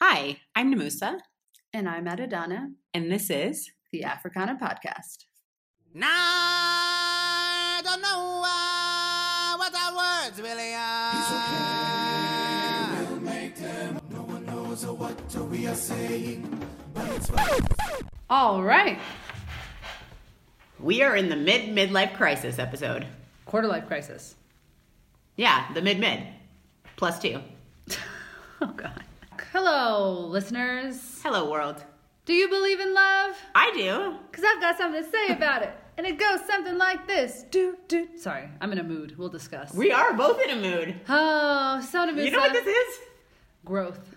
Hi, I'm Namusa, And I'm Adadana. and this is the Africana Podcast. Now I don't know uh, what our words really are. All right. We Are in the Mid Midlife Crisis episode. Quarter life crisis. Yeah, the mid mid. Plus two. Oh, God. Hello, listeners. Hello, world. Do you believe in love? I do. Because I've got something to say about it. And it goes something like this. Do, do. Sorry, I'm in a mood. We'll discuss. We are both in a mood. oh, so Namusa. You know what this is? Growth.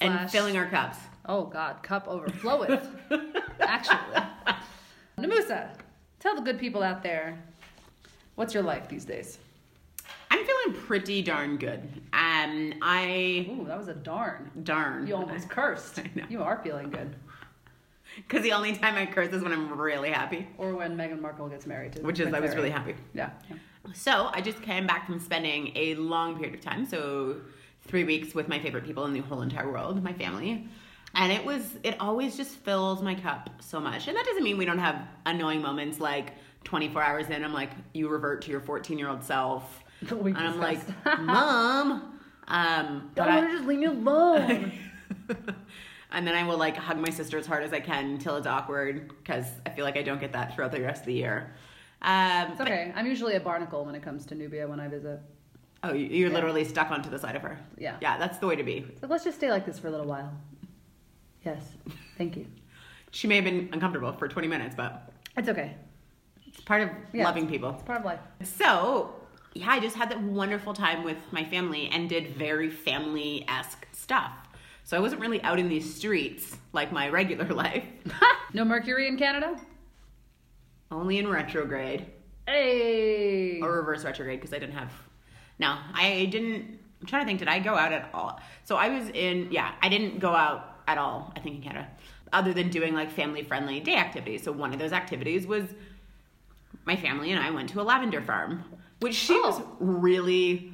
And filling our cups. Oh, God. Cup overfloweth. Actually. Namusa, tell the good people out there, what's your life these days? I'm feeling pretty darn good. Um, I Ooh, that was a darn. darn. You almost cursed. I know. You are feeling good. Because the only time I curse is when I'm really happy, Or when Meghan Markle gets married to which is Prince I was Harry. really happy. Yeah. So I just came back from spending a long period of time, so three weeks with my favorite people in the whole entire world, my family. And it was, it always just fills my cup so much. And that doesn't mean we don't have annoying moments like 24 hours in, I'm like, you revert to your 14 year old self. And I'm like. Mom. Um, but Don't I- want to just leave me alone. and then I will like hug my sister as hard as I can until it's awkward because I feel like I don't get that throughout the rest of the year. Um, it's okay. I'm usually a barnacle when it comes to Nubia when I visit. Oh, you- you're literally stuck onto the side of her. Yeah. Yeah, that's the way to be. So let's just stay like this for a little while. Yes. Thank you. She may have been uncomfortable for 20 minutes, but It's okay. it's part of Yeah. loving people. It's part of life. So, yeah, I just had that wonderful time with my family and did very family esque stuff. So I wasn't really out in these streets like my regular life, no Mercury in Canada? only in retrograde Hey. or reverse retrograde because I didn't have. No, I didn't. I'm trying to think. Did I go out at all? So I was in. Yeah, I didn't go out at all. I think in Canada, other than doing like family friendly day activities. So one of those activities was my family and I went to a lavender farm, which seems Oh. really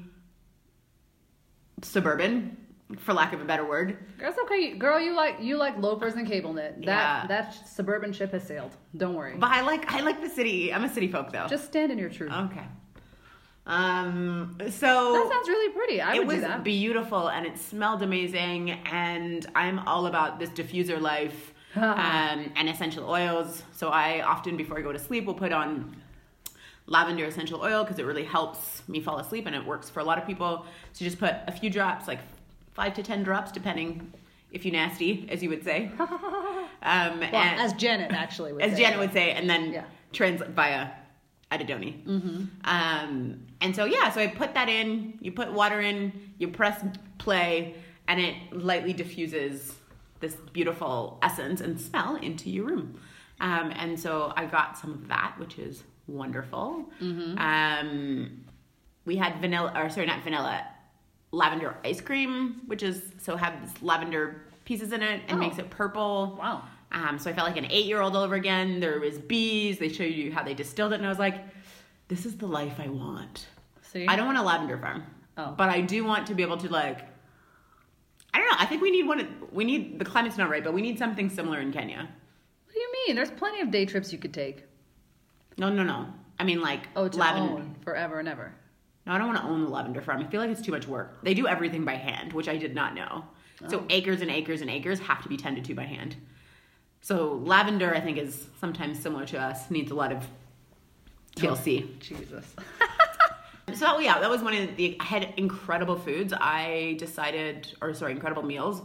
suburban, for lack of a better word. That's okay, girl. You like you like loafers and cable knit. Yeah. That that suburban ship has sailed. Don't worry. But I like I like the city. I'm a city folk though. Just stand in your truth. okay. Um. So that sounds really pretty. I it would was do that. beautiful and it smelled amazing and i'm all about this diffuser life um, and essential oils so i often before i go to sleep will put on lavender essential oil because it really helps me fall asleep and it works for a lot of people so just put a few drops like five to ten drops depending if you nasty as you would say um, well, and- as Janet actually would as say. Janet would say, and then Yeah. translate via Adidoni. Mm-hmm. Um, and so yeah, so I put that in. You put water in. You press play, and it lightly diffuses this beautiful essence and smell into your room. Um, and so I got some of that, which is wonderful. Um, we had vanilla, or sorry, not vanilla, lavender ice cream, which is so has lavender pieces in it and Oh. makes it purple. Wow. Um, so I felt like an eight year old all over again. There was bees. They showed you how they distilled it, and I was like, "This is the life I want." See, I don't want a lavender farm, Oh. but I do want to be able to like. I don't know. I think we need one. We need the climate's not right, but we need something similar in Kenya. What do you mean? There's plenty of day trips you could take. No, no, no. I mean like Oh, to lavender. own forever and ever. No, I don't want to own the lavender farm. I feel like it's too much work. They do everything by hand, which I did not know. So Oh. acres and acres and acres have to be tended to by hand. So lavender, I think, is sometimes similar to us. Needs a lot of TLC. Oh, Jesus. So yeah, that was one of the. I had incredible foods. I decided, or sorry, incredible meals.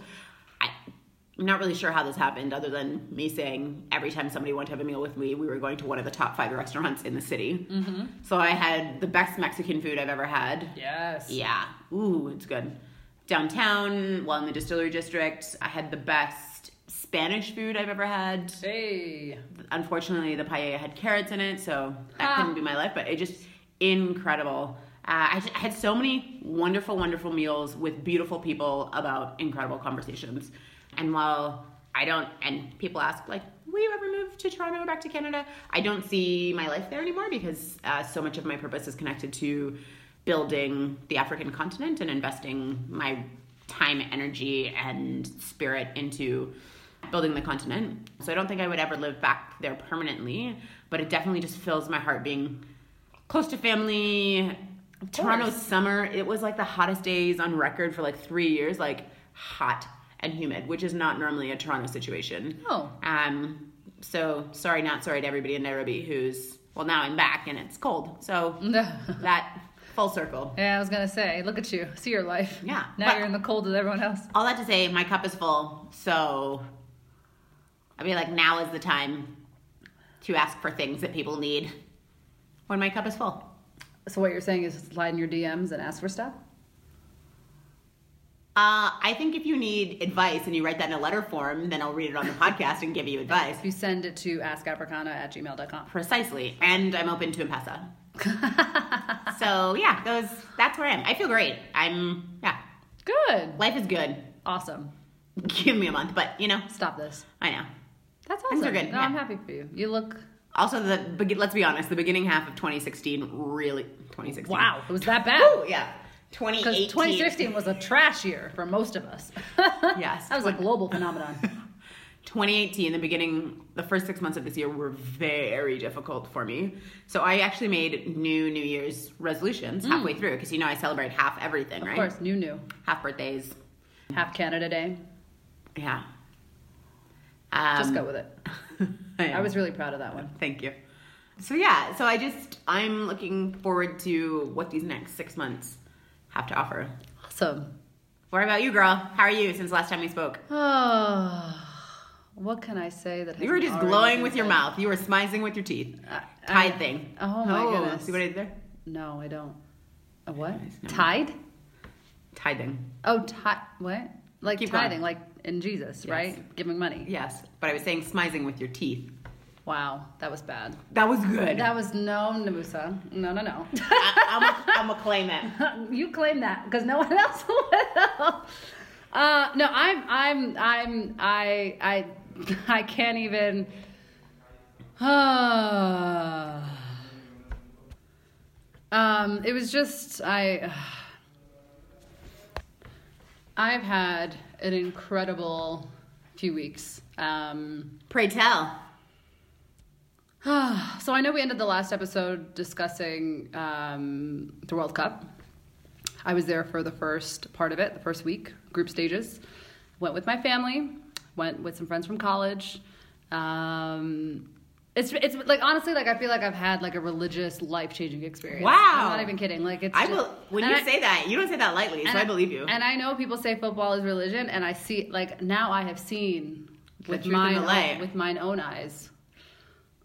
I'm not really sure how this happened, other than me saying every time somebody wanted to have a meal with me, we were going to one of the top five restaurants in the city. Mm-hmm. So I had the best Mexican food I've ever had. yes. Yeah. Ooh, it's good. Downtown, well, in the distillery district, I had the best Spanish food I've ever had. Hey. Unfortunately, the paella had carrots in it, so that Ah. couldn't be my life, but it just incredible. Uh, I, just, I had so many wonderful, wonderful meals with beautiful people about incredible conversations. And while I don't, and people ask, like, will you ever move to Toronto or back to Canada? I don't see my life there anymore because uh, so much of my purpose is connected to building the African continent and investing my time, energy, and spirit into building the continent. So I don't think I would ever live back there permanently, but it definitely just fills my heart being close to family. Toronto summer, it was like the hottest days on record for like three years, like hot and humid, which is not normally a Toronto situation. Oh. Um, so sorry, not sorry to everybody in Nairobi who's well now I'm back and it's cold. So that full circle. Yeah, I was gonna say, look at you, see your life. Yeah, Now but- you're in the cold with everyone else. All that to say, my cup is full. So I feel like now is the time to ask for things that people need when my cup is full. So what you're saying is slide in your DMs and ask for stuff. Uh, I think if you need advice and you write that in a letter form, then I'll read it on the podcast and give you advice. If you send it to askafricana at gmail.com. Precisely. And I'm open to M-Pesa. so yeah, those that's where I am. I feel great. I'm yeah. Good. Life is good. Awesome. Give me a month, but you know, Stop this. I know. That's awesome. Things are good, No, yeah. I'm happy for you. You look. Also, the let's be honest, the beginning half of 2016 really 2016. Wow, it was that bad. Woo, yeah. Because 2018. 2016 was a trash year for most of us. Yes. that was a global phenomenon. 2018, the beginning, the first six months of this year were very difficult for me. So I actually made new New Year's resolutions halfway through because you know I celebrate half everything, Mm. Of right? course, new, new. Half birthdays. Half Canada Day. Yeah. Um, Just go with it. I, I was really proud of that one. Thank you. So yeah, so I just I'm looking forward to what these next six months have to offer. Awesome. What about you, girl? How are you since last time we spoke? Oh, what can I say that You were just glowing with your mouth. You were smizing with your teeth. I- Tide I- thing. oh my oh, goodness. See what I did there? No, I don't. A what? No. Tide? Tithing. Oh, tide. What? Like Keep tithing, going. like in Jesus, Yes. right? Giving money. Yes, but I was saying smizing with your teeth. Wow, that was bad. That was good. That was no Namusa. No, no, no. I, I'm gonna claim it. you claim that because no one else will. Uh, no, I'm, I'm, I'm, I, I, I can't even. um, it was just I. I've had an incredible few weeks. Um, Pray tell. so I know we ended the last episode discussing um, the World Cup. I was there for the first part of it, the first week, group stages. Went with my family, went with some friends from college. Um, it's it's like honestly, like I feel like I've had like a religious, life changing experience. Wow. I'm not even kidding. Like it's I just- will. When you I- say that, you don't say that lightly, so and I believe you. And I know people say football is religion, and I see like now I have seen The with truth in mine own, with mine own eyes.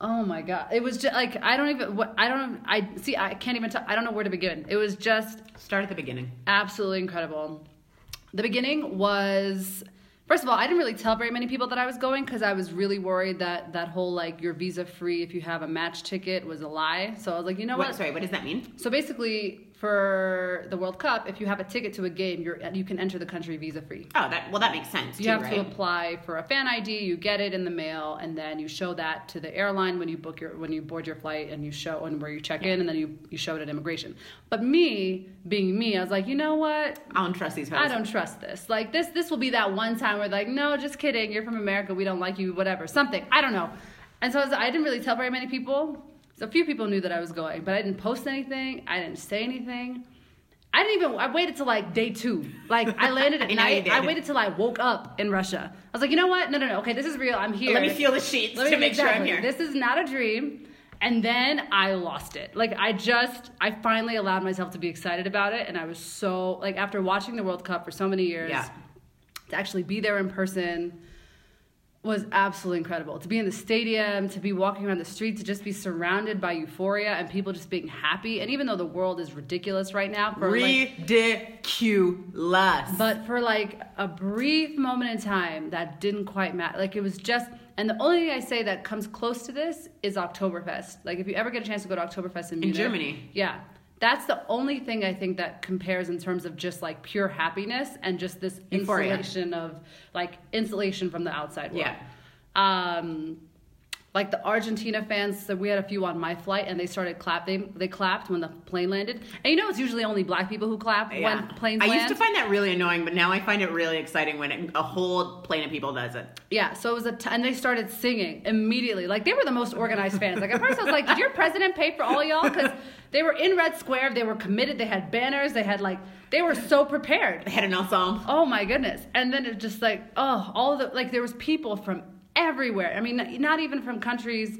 Oh my god! It was just like I don't even what I don't I see I can't even tell I don't know where to begin. It was just Start at the beginning. absolutely incredible. The beginning was first of all I didn't really tell very many people that I was going because I was really worried that that whole like you're visa free if you have a match ticket was a lie. So I was like, you know What, what? sorry, what does that mean? So basically, for the World Cup, if you have a ticket to a game, you're you can enter the country visa free. Oh, that well, that makes sense. You too, have right? to apply for a fan ID. You get it in the mail, and then you show that to the airline when you book your when you board your flight, and you show and where you check in, and then you you show it at immigration. But me, being me, I was like, you know what? I don't trust these. I don't trust this. Like this, this will be that one time where like, no, just kidding. You're from America. We don't like you. Whatever. Something. I don't know. And so I, was, I didn't really tell very many people. So a few people knew that I was going, but I didn't post anything. I didn't say anything. I didn't even. I waited till like day two. Like I landed at I night. I waited till I woke up in Russia. I was like, you know what? No, no, no. Okay, this is real. I'm here. Let me feel the sheets Let to me- make sure I'm here. This is not a dream. And then I lost it. Like I just, I finally allowed myself to be excited about it, and I was so like after watching the World Cup for so many years, Yeah. to actually be there in person was absolutely incredible. To be in the stadium, to be walking around the street, to just be surrounded by euphoria and people just being happy. And even though the world is ridiculous right now, for like, Ridiculous. but for like a brief moment in time, that didn't quite matter. Like it was just, and the only thing I say that comes close to this is Oktoberfest. Like if you ever get a chance to go to Oktoberfest in, Munich, Germany. yeah, that's the only thing I think that compares in terms of just like pure happiness and just this Euphoria. insulation of like insulation from the outside world. Yeah. Um, like the Argentina fans. So we had a few on my flight, and they started clap. They they clapped when the plane landed. And you know, it's usually only black people who clap when planes land. I land. used to find that really annoying, but now I find it really exciting when a whole plane of people does it. Yeah, so it was a t- and they started singing immediately. Like they were the most organized fans. Like at first I was like, "Did your president pay for all y'all?" Because they were in Red Square. They were committed. They had banners. They had like they were so prepared. They had an ensemble. Oh my goodness! And then it just like oh all the like there was people from everywhere. I mean, not- even from countries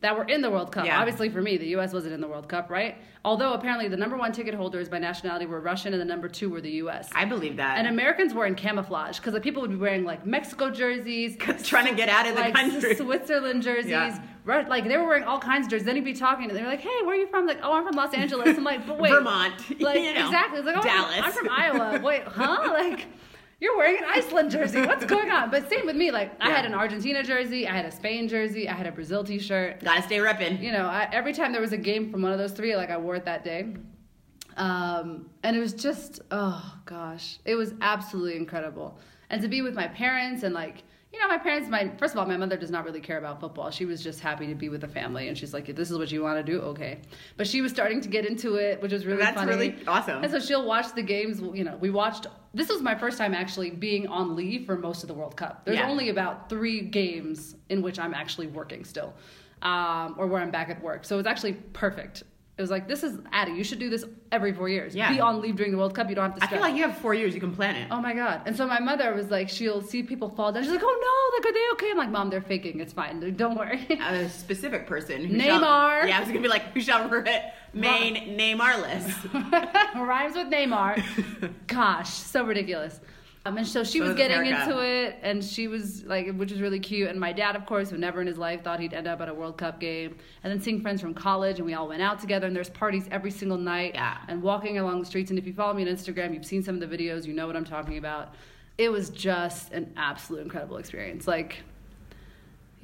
that were in the World Cup. Yeah. Obviously, for me, the U.S. wasn't in the World Cup, right? Although apparently the number one ticket holders by nationality were Russian and the number two were the U.S. I believe that. and Americans were in camouflage because the people would be wearing like Mexico jerseys, trying to get out of the like country. Switzerland jerseys. Yeah. Right, like they were wearing all kinds of jerseys. Then he'd be talking, and they were like, "Hey, where are you from?" Like, "Oh, I'm from Los Angeles." I'm like, "But wait, Vermont. Like, You know, exactly. It's like, "Oh, Dallas. I'm from Iowa." Wait, huh? Like, you're wearing an Iceland jersey. What's going on? But same with me. Like, I had an Argentina jersey, I had a Spain jersey, I had a Brazil T-shirt. Gotta stay repping. You know, I, every time there was a game from one of those three, like I wore it that day. Um, and it was just, oh gosh, it was absolutely incredible. And to be with my parents and like, you know, my parents, my first of all, my mother does not really care about football. She was just happy to be with the family, and she's like, "If this is what you want to do, okay." But she was starting to get into it, which was really That's funny. really awesome. And so she'll watch the games. You know, we watched. This was my first time actually being on leave for most of the World Cup. There's Yeah. only about three games in which I'm actually working still, um, or where I'm back at work. So it was actually perfect. It was like, this is Addie. You should do this every four years. Yeah. Be on leave during the World Cup. You don't have to. I feel like you have four years. You can plan it. Oh my god! And so my mother was like, she'll see people fall down. She's like, "Oh no, like are they okay?" I'm like, "Mom, they're faking. It's fine. Don't worry." A specific person. Who Neymar. Shall, yeah, I was gonna be like, who shall remain Neymar. Neymarless? Rhymes with Neymar. Gosh, so ridiculous. Um, and so she So was getting into it, and she was like, which was really cute. And my dad, of course, who never in his life thought he'd end up at a World Cup game, and then seeing friends from college, and we all went out together, and there's parties every single night, Yeah. and walking along the streets. And if you follow me on Instagram, you've seen some of the videos, you know what I'm talking about. It was just an absolute incredible experience. Like,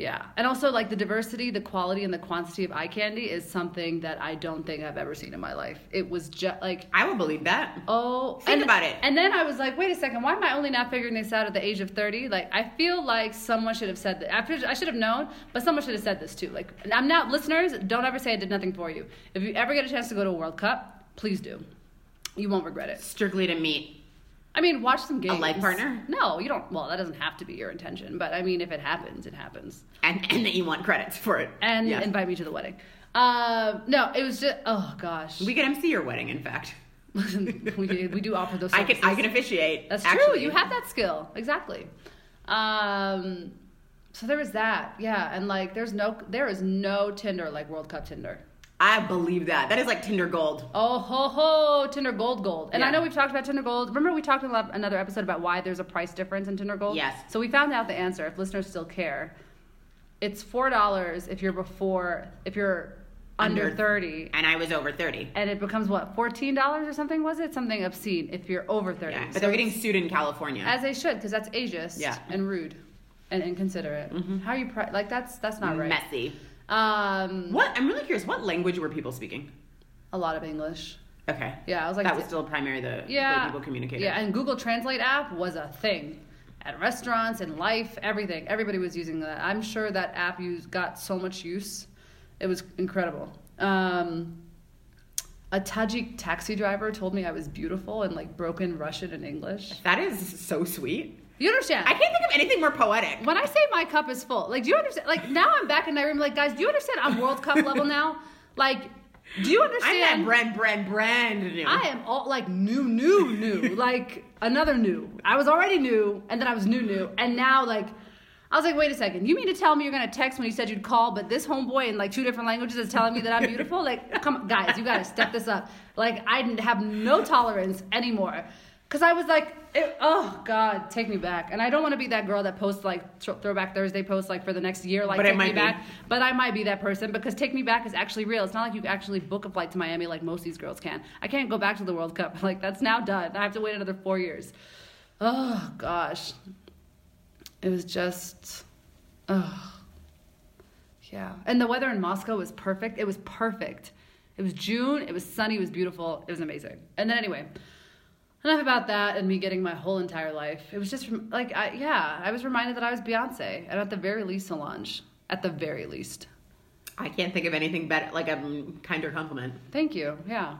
yeah. And also, like, the diversity, the quality, and the quantity of eye candy is something that I don't think I've ever seen in my life. It was just like, I would believe that. Oh, Think and- about it. And then I was like, wait a second, why am I only now figuring this out at the age of 30? Like, I feel like someone should have said that. I I should have known, but someone should have said this too. Like, I'm not, listeners, don't ever say I did nothing for you. If you ever get a chance to go to a World Cup, please do. You won't regret it. Strictly to meet. I mean, watch some games. A life partner? No, you don't. Well, that doesn't have to be your intention, but I mean, if it happens, it happens. And, and that you want credits for it. And Yes. invite me to the wedding. Uh, no, it was just, oh gosh. we could MC your wedding, in fact. we, we do offer those I can I can officiate. That's true. actually. You have that skill. Exactly. Um, so there was that. Yeah, and like there's no there is no Tinder like World Cup Tinder. I believe that. That is like Tinder gold. Oh ho ho, Tinder Gold Gold. And I know we've talked about Tinder Gold. Remember we talked in another episode about why there's a price difference in Tinder Gold? Yes. So we found out the answer if listeners still care. It's $4 if you're before if you're under, Under- 30 And I was over 30. and it becomes what? $14 or something was it? Something obscene if you're over 30. Yeah. But So they're getting sued in California. As they should, because that's ageist Yeah. and rude and inconsiderate. How you pri- like that's that's not right. Messy. Um, What? I'm really curious. What language were people speaking? a lot of English. Okay. Yeah, I was like, that was still primary the yeah, way people communicated. Yeah, and Google Translate app was a thing at restaurants and life, everything. Everybody was using that. I'm sure that app used got so much use. It was incredible. Um, a Tajik taxi driver told me I was beautiful in like broken Russian and English. That is so sweet. You understand? I can't think of anything more poetic. when I say my cup is full, like, do you understand? Like, now I'm back in my room, like, guys, do you understand I'm World Cup level now? Like, do you understand? I'm that brand, brand, brand new. I am all like new, new, new, like another new. I was already new, and then I was new, new, and now like. I was like, wait a second. You mean to tell me you're gonna text when you said you'd call, but this homeboy in like two different languages is telling me that I'm beautiful? Like, come on, guys, you gotta step this up. Like, I have no tolerance anymore, cause I was like, it, oh god, take me back. And I don't want to be that girl that posts like Thro- Throwback Thursday posts like for the next year, like But take me be. back. But I might be that person because Take Me Back is actually real. It's not like you actually book a flight to Miami like most of these girls can. I can't go back to the World Cup. Like that's now done. I have to wait another four years. Oh gosh, it was just, oh, yeah. And the weather in Moscow was perfect. It was perfect. It was June. It was sunny. It was beautiful. It was amazing. And then anyway. Enough about that and me getting my whole entire life. It was just like, I, yeah, I was reminded that I was Beyonce and at the very least Solange. at the very least. I can't think of anything better, like a kinder compliment. Thank you. Yeah.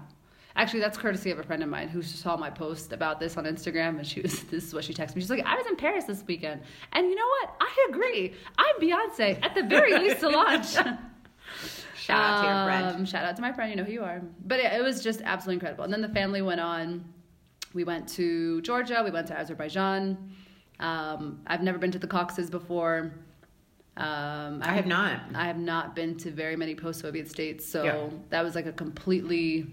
Actually, that's courtesy of a friend of mine who saw my post about this on Instagram, and she was this is what she texted me. She's like, "I was in Paris this weekend, and you know what? I agree. I'm Beyonce at the very least, Solange." Shout out to your friend. Um, shout out to my friend. You know who you are. But it, it was just absolutely incredible. And then the family went on. We went to Georgia. We went to Azerbaijan. Um, I've never been to the Caucasus before. Um, I have not. I have not been to very many post-Soviet states, so Yeah. that was like a completely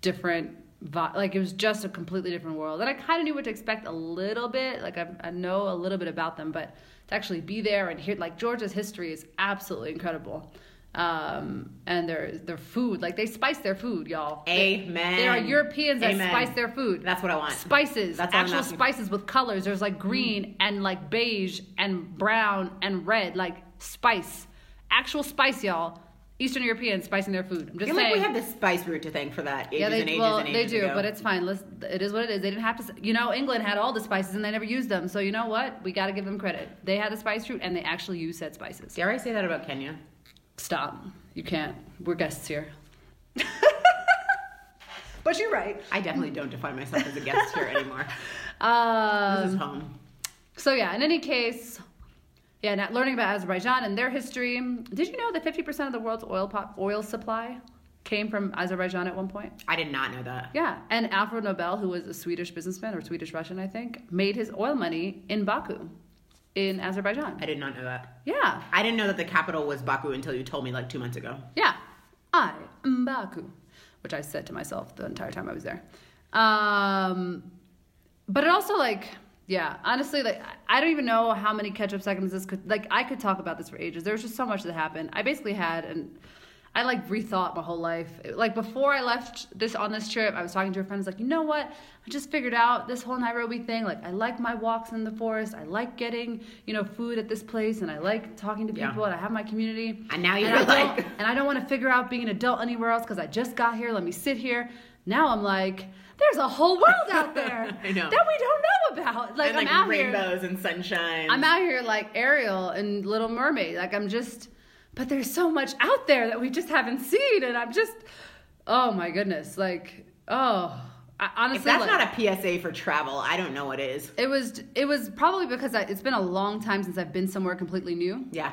different. Like it was just a completely different world, and I kind of knew what to expect a little bit. Like I, I know a little bit about them, but to actually be there and hear like Georgia's history is absolutely incredible. Um, and their their food, like they spice their food, y'all. They- Amen. There are Europeans that spice their food. That's what I want. Spices, That's actual spices with colors. There's like green and like beige and brown and red, like spice, actual spice, y'all. Eastern Europeans spicing their food. I'm just like saying. we have the spice route to thank for that. Ages yeah, they and ages well and they do, ago. but it's fine. Let's, it is what it is. They didn't have to. You know, England had all the spices and they never used them. So you know what? We got to give them credit. They had the spice route and they actually used said spices. Dare I say that about Kenya? Stop. You can't. We're guests here. but you're right. I definitely don't define myself as a guest here anymore. Um, This is home. So yeah, in any case, yeah, now learning about Azerbaijan and their history. Did you know that 50% of the world's oil pop, oil supply came from Azerbaijan at one point? I did not know that. Yeah, and Alfred Nobel, who was a Swedish businessman or Swedish Russian, I think, made his oil money in Baku, in Azerbaijan. I did not know that. Yeah, I didn't know that the capital was Baku until you told me like two months ago. yeah, I am Baku, which I said to myself the entire time I was there. Um, but it also like yeah honestly like i don't even know how many catch-up seconds this could like i could talk about this for ages there's just so much that happened i basically had and i like rethought my whole life like before i left this on this trip i was talking to a friend I was like you know what i just figured out this whole nairobi thing like i like my walks in the forest i like getting you know food at this place and i like talking to Yeah. people and i have my community And now you're don't- like- and I don't want to figure out being an adult anywhere else because I just got here. Let me sit here. Now I'm like, there's a whole world out there that we don't know about. Like and I'm out here. rainbows and sunshine. I'm out here like Ariel and Little Mermaid. Like I'm just, but there's so much out there that we just haven't seen, and I'm just, oh my goodness, like oh, I, honestly, If that's like, not a PSA for travel, I don't know what is. it was it was probably because I, it's been a long time since I've been somewhere completely new. Yeah.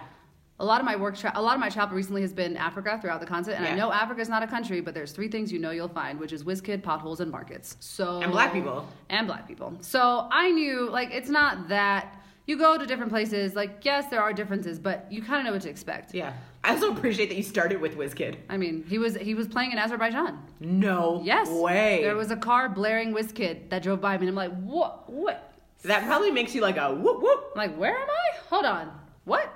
A lot of my work, tra- a lot of my travel recently has been Africa throughout the continent, and I know Africa is not a country, but there's three things you know you'll find, which is WizKid, potholes, and markets. So And black people. and black people. So I knew like it's not that you go to different places. Like yes, there are differences, but you kind of know what to expect. Yeah. I also appreciate that you started with WizKid. I mean, he was he was playing in Azerbaijan. No Yes, way. There was a car blaring WizKid that drove by me, and I'm like, what? What? that probably makes you like a whoop whoop. I'm like, where am I? Hold on. What?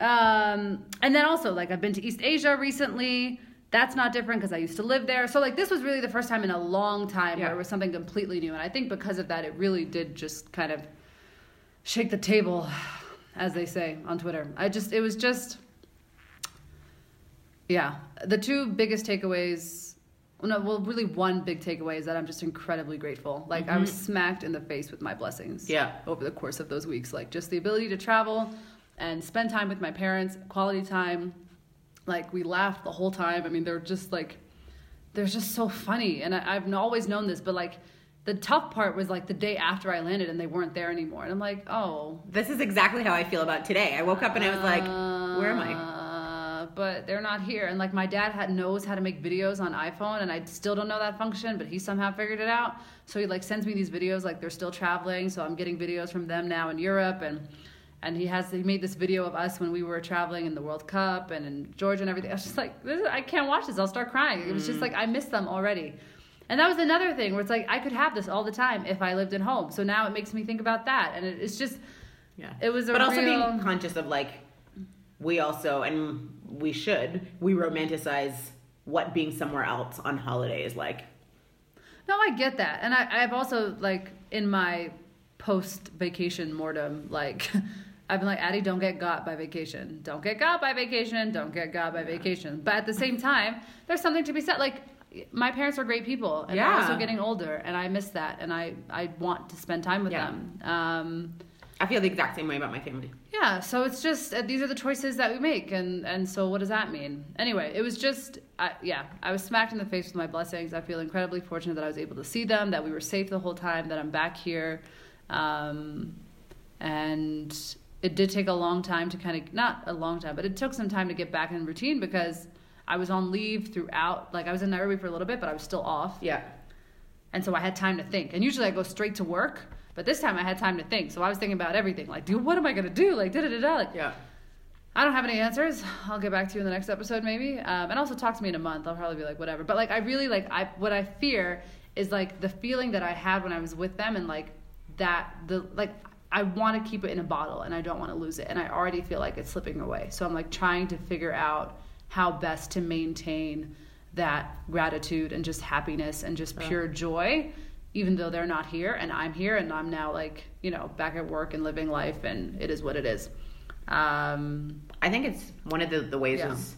Um, and then also, like, I've been to East Asia recently. That's not different because I used to live there. So, like, this was really the first time in a long time Yeah. where it was something completely new. And I think because of that, it really did just kind of shake the table, as they say on Twitter. I just, it was just, yeah. The two biggest takeaways, no, well, really one big takeaway is that I'm just incredibly grateful. Like, I was mm-hmm. smacked in the face with my blessings Yeah. over the course of those weeks. Like just the ability to travel and spend time with my parents, quality time. Like we laughed the whole time. I mean, they're just like, they're just so funny. And I, I've always known this, but like the tough part was like the day after I landed and they weren't there anymore. And I'm like, oh. This is exactly how I feel about today. I woke up and I was like, where am I? Uh, But they're not here, and like my dad had knows how to make videos on iPhone, and I still don't know that function, but he somehow figured it out. So he like sends me these videos, like they're still traveling. So I'm getting videos from them now in Europe, and and he has he made this video of us when we were traveling in the World Cup and in Georgia and everything. I was just like, this is, I can't watch this. I'll start crying. It was just like I miss them already. And that was another thing where it's like I could have this all the time if I lived at home. So now it makes me think about that, and it, it's just Yeah. It was a but also real- being conscious of like we also and we should we romanticize what being somewhere else on holiday is like. No, I get that, and I, I've also like in my post vacation mortem, like I've been like, Addie, don't get got by vacation, don't get got by vacation, don't get got by vacation. But at the same time, there's something to be said. Like my parents are great people, and they're also getting older, and I miss that, and I I want to spend time with Yeah. them. Um, I feel the exact same way about my family. yeah so it's just uh, these are the choices that we make and and so what does that mean anyway it was just I, yeah i was smacked in the face with my blessings i feel incredibly fortunate that i was able to see them that we were safe the whole time that i'm back here um, and it did take a long time to kind of not a long time but it took some time to get back in routine because i was on leave throughout like i was in nairobi for a little bit but i was still off Yeah. and so I had time to think. And usually I go straight to work, but this time I had time to think. So I was thinking about everything. Like, dude, what am I gonna do? Like, da da da da. Like, Yeah. I don't have any answers. I'll get back to you in the next episode, maybe. Um, and also talk to me in a month. I'll probably be like, whatever. But like, I really like. I what I fear is like the feeling that I had when I was with them, and like that the like. I want to keep it in a bottle, and I don't want to lose it. And I already feel like it's slipping away. So I'm like trying to figure out how best to maintain that gratitude and just happiness and just pure joy even though they're not here and I'm here and I'm now like, you know, back at work and living life and it is what it is. Um, I think it's one of the, the ways Yeah. is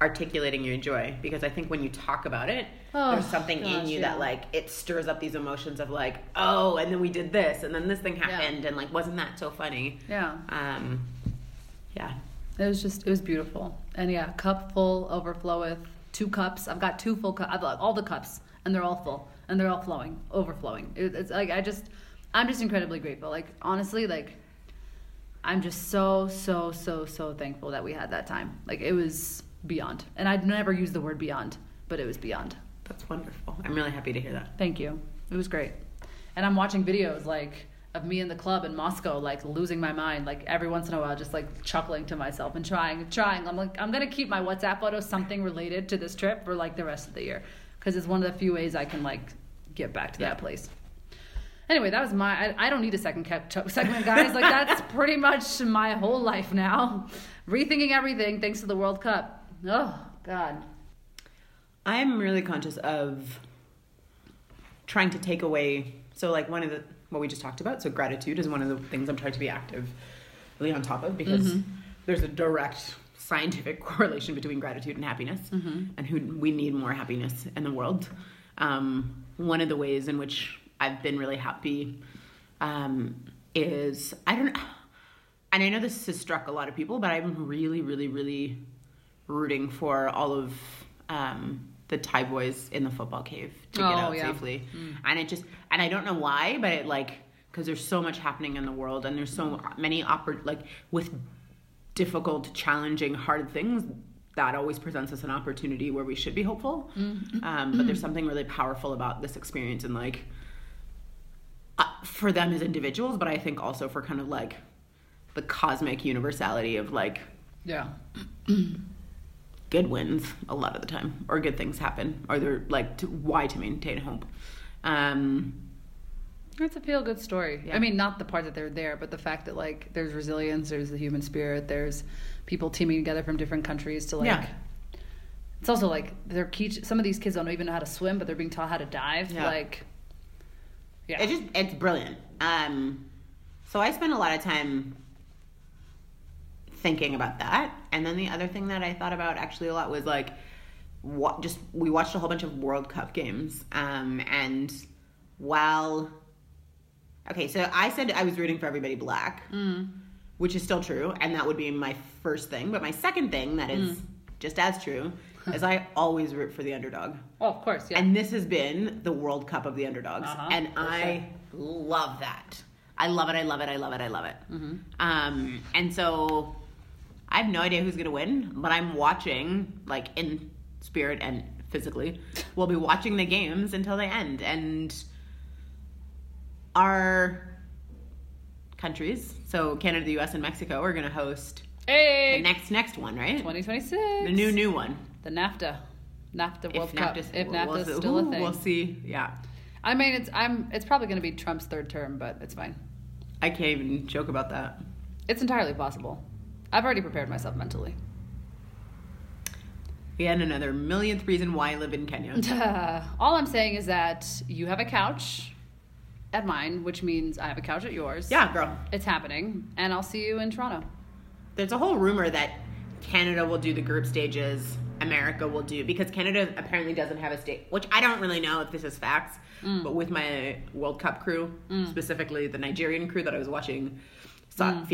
articulating your joy because I think when you talk about it, Oh, there's something in you yeah. that like it stirs up these emotions of like, oh, and then we did this, and then this thing happened, and like, wasn't that so funny? yeah. Um, yeah, It was just, it was beautiful. And yeah, cup full overfloweth. Two cups. I've got two full cups. I've got all the cups and they're all full and they're all flowing, overflowing. It, it's like, I just, I'm just incredibly grateful. Like, honestly, like, I'm just so, so, so, so thankful that we had that time. Like, it was beyond. And I'd never use the word beyond, but it was beyond. that's wonderful. I'm really happy to hear that. Thank you. It was great. And I'm watching videos like of me in the club in Moscow, like losing my mind, like every once in a while, just like chuckling to myself and trying, trying. I'm like, I'm gonna keep my WhatsApp photo something related to this trip for like the rest of the year, because it's one of the few ways I can like get back to Yeah. that place. Anyway, that was my. I, I don't need a second kept segment, guys. Like that's pretty much my whole life now. Rethinking everything thanks to the World Cup. Oh God. I'm really conscious of trying to take away. So, like one of the what we just talked about. So, gratitude is one of the things I'm trying to be active, really on top of because there's a direct scientific correlation between gratitude and happiness, and who we need more happiness in the world. Um, one of the ways in which I've been really happy um, is I don't. And I know this has struck a lot of people, but I'm really, really, really rooting for all of um, the Thai boys in the football cave to get Oh, out yeah. safely. And it just, and I don't know why, but it like, because there's so much happening in the world and there's so many, oppor- like, with difficult, challenging, hard things, that always presents us an opportunity where we should be hopeful. Um, but there's something really powerful about this experience and like, uh, for them as individuals, but I think also for kind of like the cosmic universality of like Yeah. good wins a lot of the time, or good things happen, or they're like to, why to maintain hope. Um, It's a feel good story. Yeah. I mean, not the part that they're there, but the fact that like there's resilience, there's the human spirit, there's people teaming together from different countries to like. Yeah. It's also like they're. Some of these kids don't even know how to swim, but they're being taught how to dive. Yeah. Like, yeah, It just it's brilliant. Um, so I spend a lot of time thinking about that, and then the other thing that I thought about actually a lot was like, what just we watched a whole bunch of World Cup games, um, and while okay, so I said I was rooting for everybody black, which is still true, and that would be my first thing. But my second thing that is just as true is I always root for the underdog. oh, of course, yeah. And this has been the World Cup of the underdogs. Uh-huh, and I love that. I love it. I love it. I love it. I love it. Mm-hmm. Um, and so I have no idea who's going to win, but I'm watching, like in spirit and physically, we'll be watching the games until they end. And our countries, so Canada, the US, and Mexico, are going to host hey, the next next one, right? 2026. The new new one. the NAFTA, NAFTA World Cup. NAFTA's- if NAFTA's we'll- still a thing. We'll see. Yeah. I mean, it's I'm it's probably going to be Trump's third term, but it's fine. I can't even joke about that. It's entirely possible. I've already prepared myself mentally. Yet another millionth reason why I live in Kenya. All I'm saying is that you have a couch at mine, which means I have a couch at yours. yeah, girl. It's happening, and I'll see you in Toronto. There's a whole rumor that Canada will do the group stages America will do because Canada apparently doesn't have a state, which I don't really know if this is facts. Mm. But with my World Cup crew, specifically the Nigerian crew that I was watching so- Mm.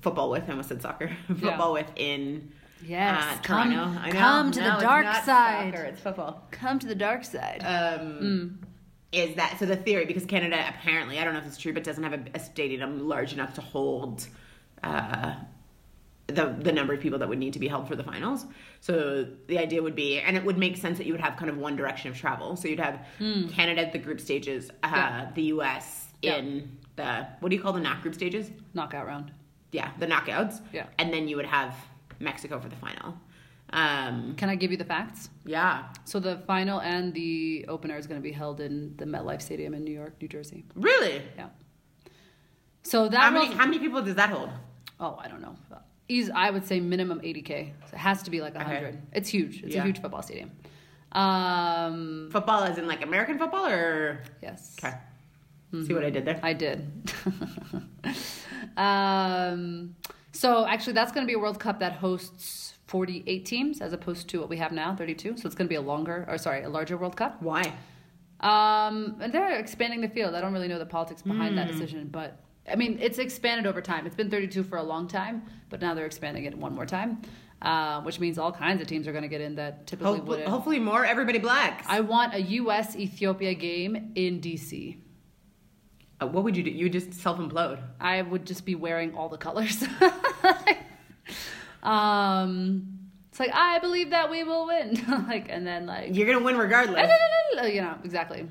Football with, I almost said soccer, football with in Yes, uh, come- Toronto. I know. come to the No, it's dark not side. Soccer, it's football. Come to the dark side. Um, Is that so? The theory, because Canada apparently, I don't know if it's true, but doesn't have a, a stadium large enough to hold uh, the the number of people that would need to be held for the finals. So the idea would be, and it would make sense that you would have kind of one direction of travel. So you'd have Canada at the group stages, uh, Yeah. the U.S. Yeah. in the what do you call the not group stages? Knockout round. Yeah, the knockouts. Yeah. and then you would have Mexico for the final. Um, Can I give you the facts? yeah, So the final and the opener is going to be held in the MetLife Stadium in New York, New Jersey. really. Yeah. So that How many was- how many people does that hold? Oh, I don't know. Eas I would say minimum 80k. So it has to be like 100. It's huge. It's Yeah. a huge football stadium. Um, Football, as in like American football, or yes. okay. See what I did there? I did. um, so actually, that's going to be a World Cup that hosts 48 teams as opposed to what we have now, 32. So it's going to be a longer, or sorry, a larger World Cup. Why? Um, and they're expanding the field. I don't really know the politics behind that decision, but I mean, it's expanded over time. It's been 32 for a long time, but now they're expanding it one more time, uh, which means all kinds of teams are going to get in that typically Hopefully, wouldn't. hopefully more everybody blacks. I want a U.S. Ethiopia game in D.C. Uh, what would you do? You would just self implode. I would just be wearing all the colors. um, it's like I believe that we will win, like, and then like You're gonna win regardless. you know exactly,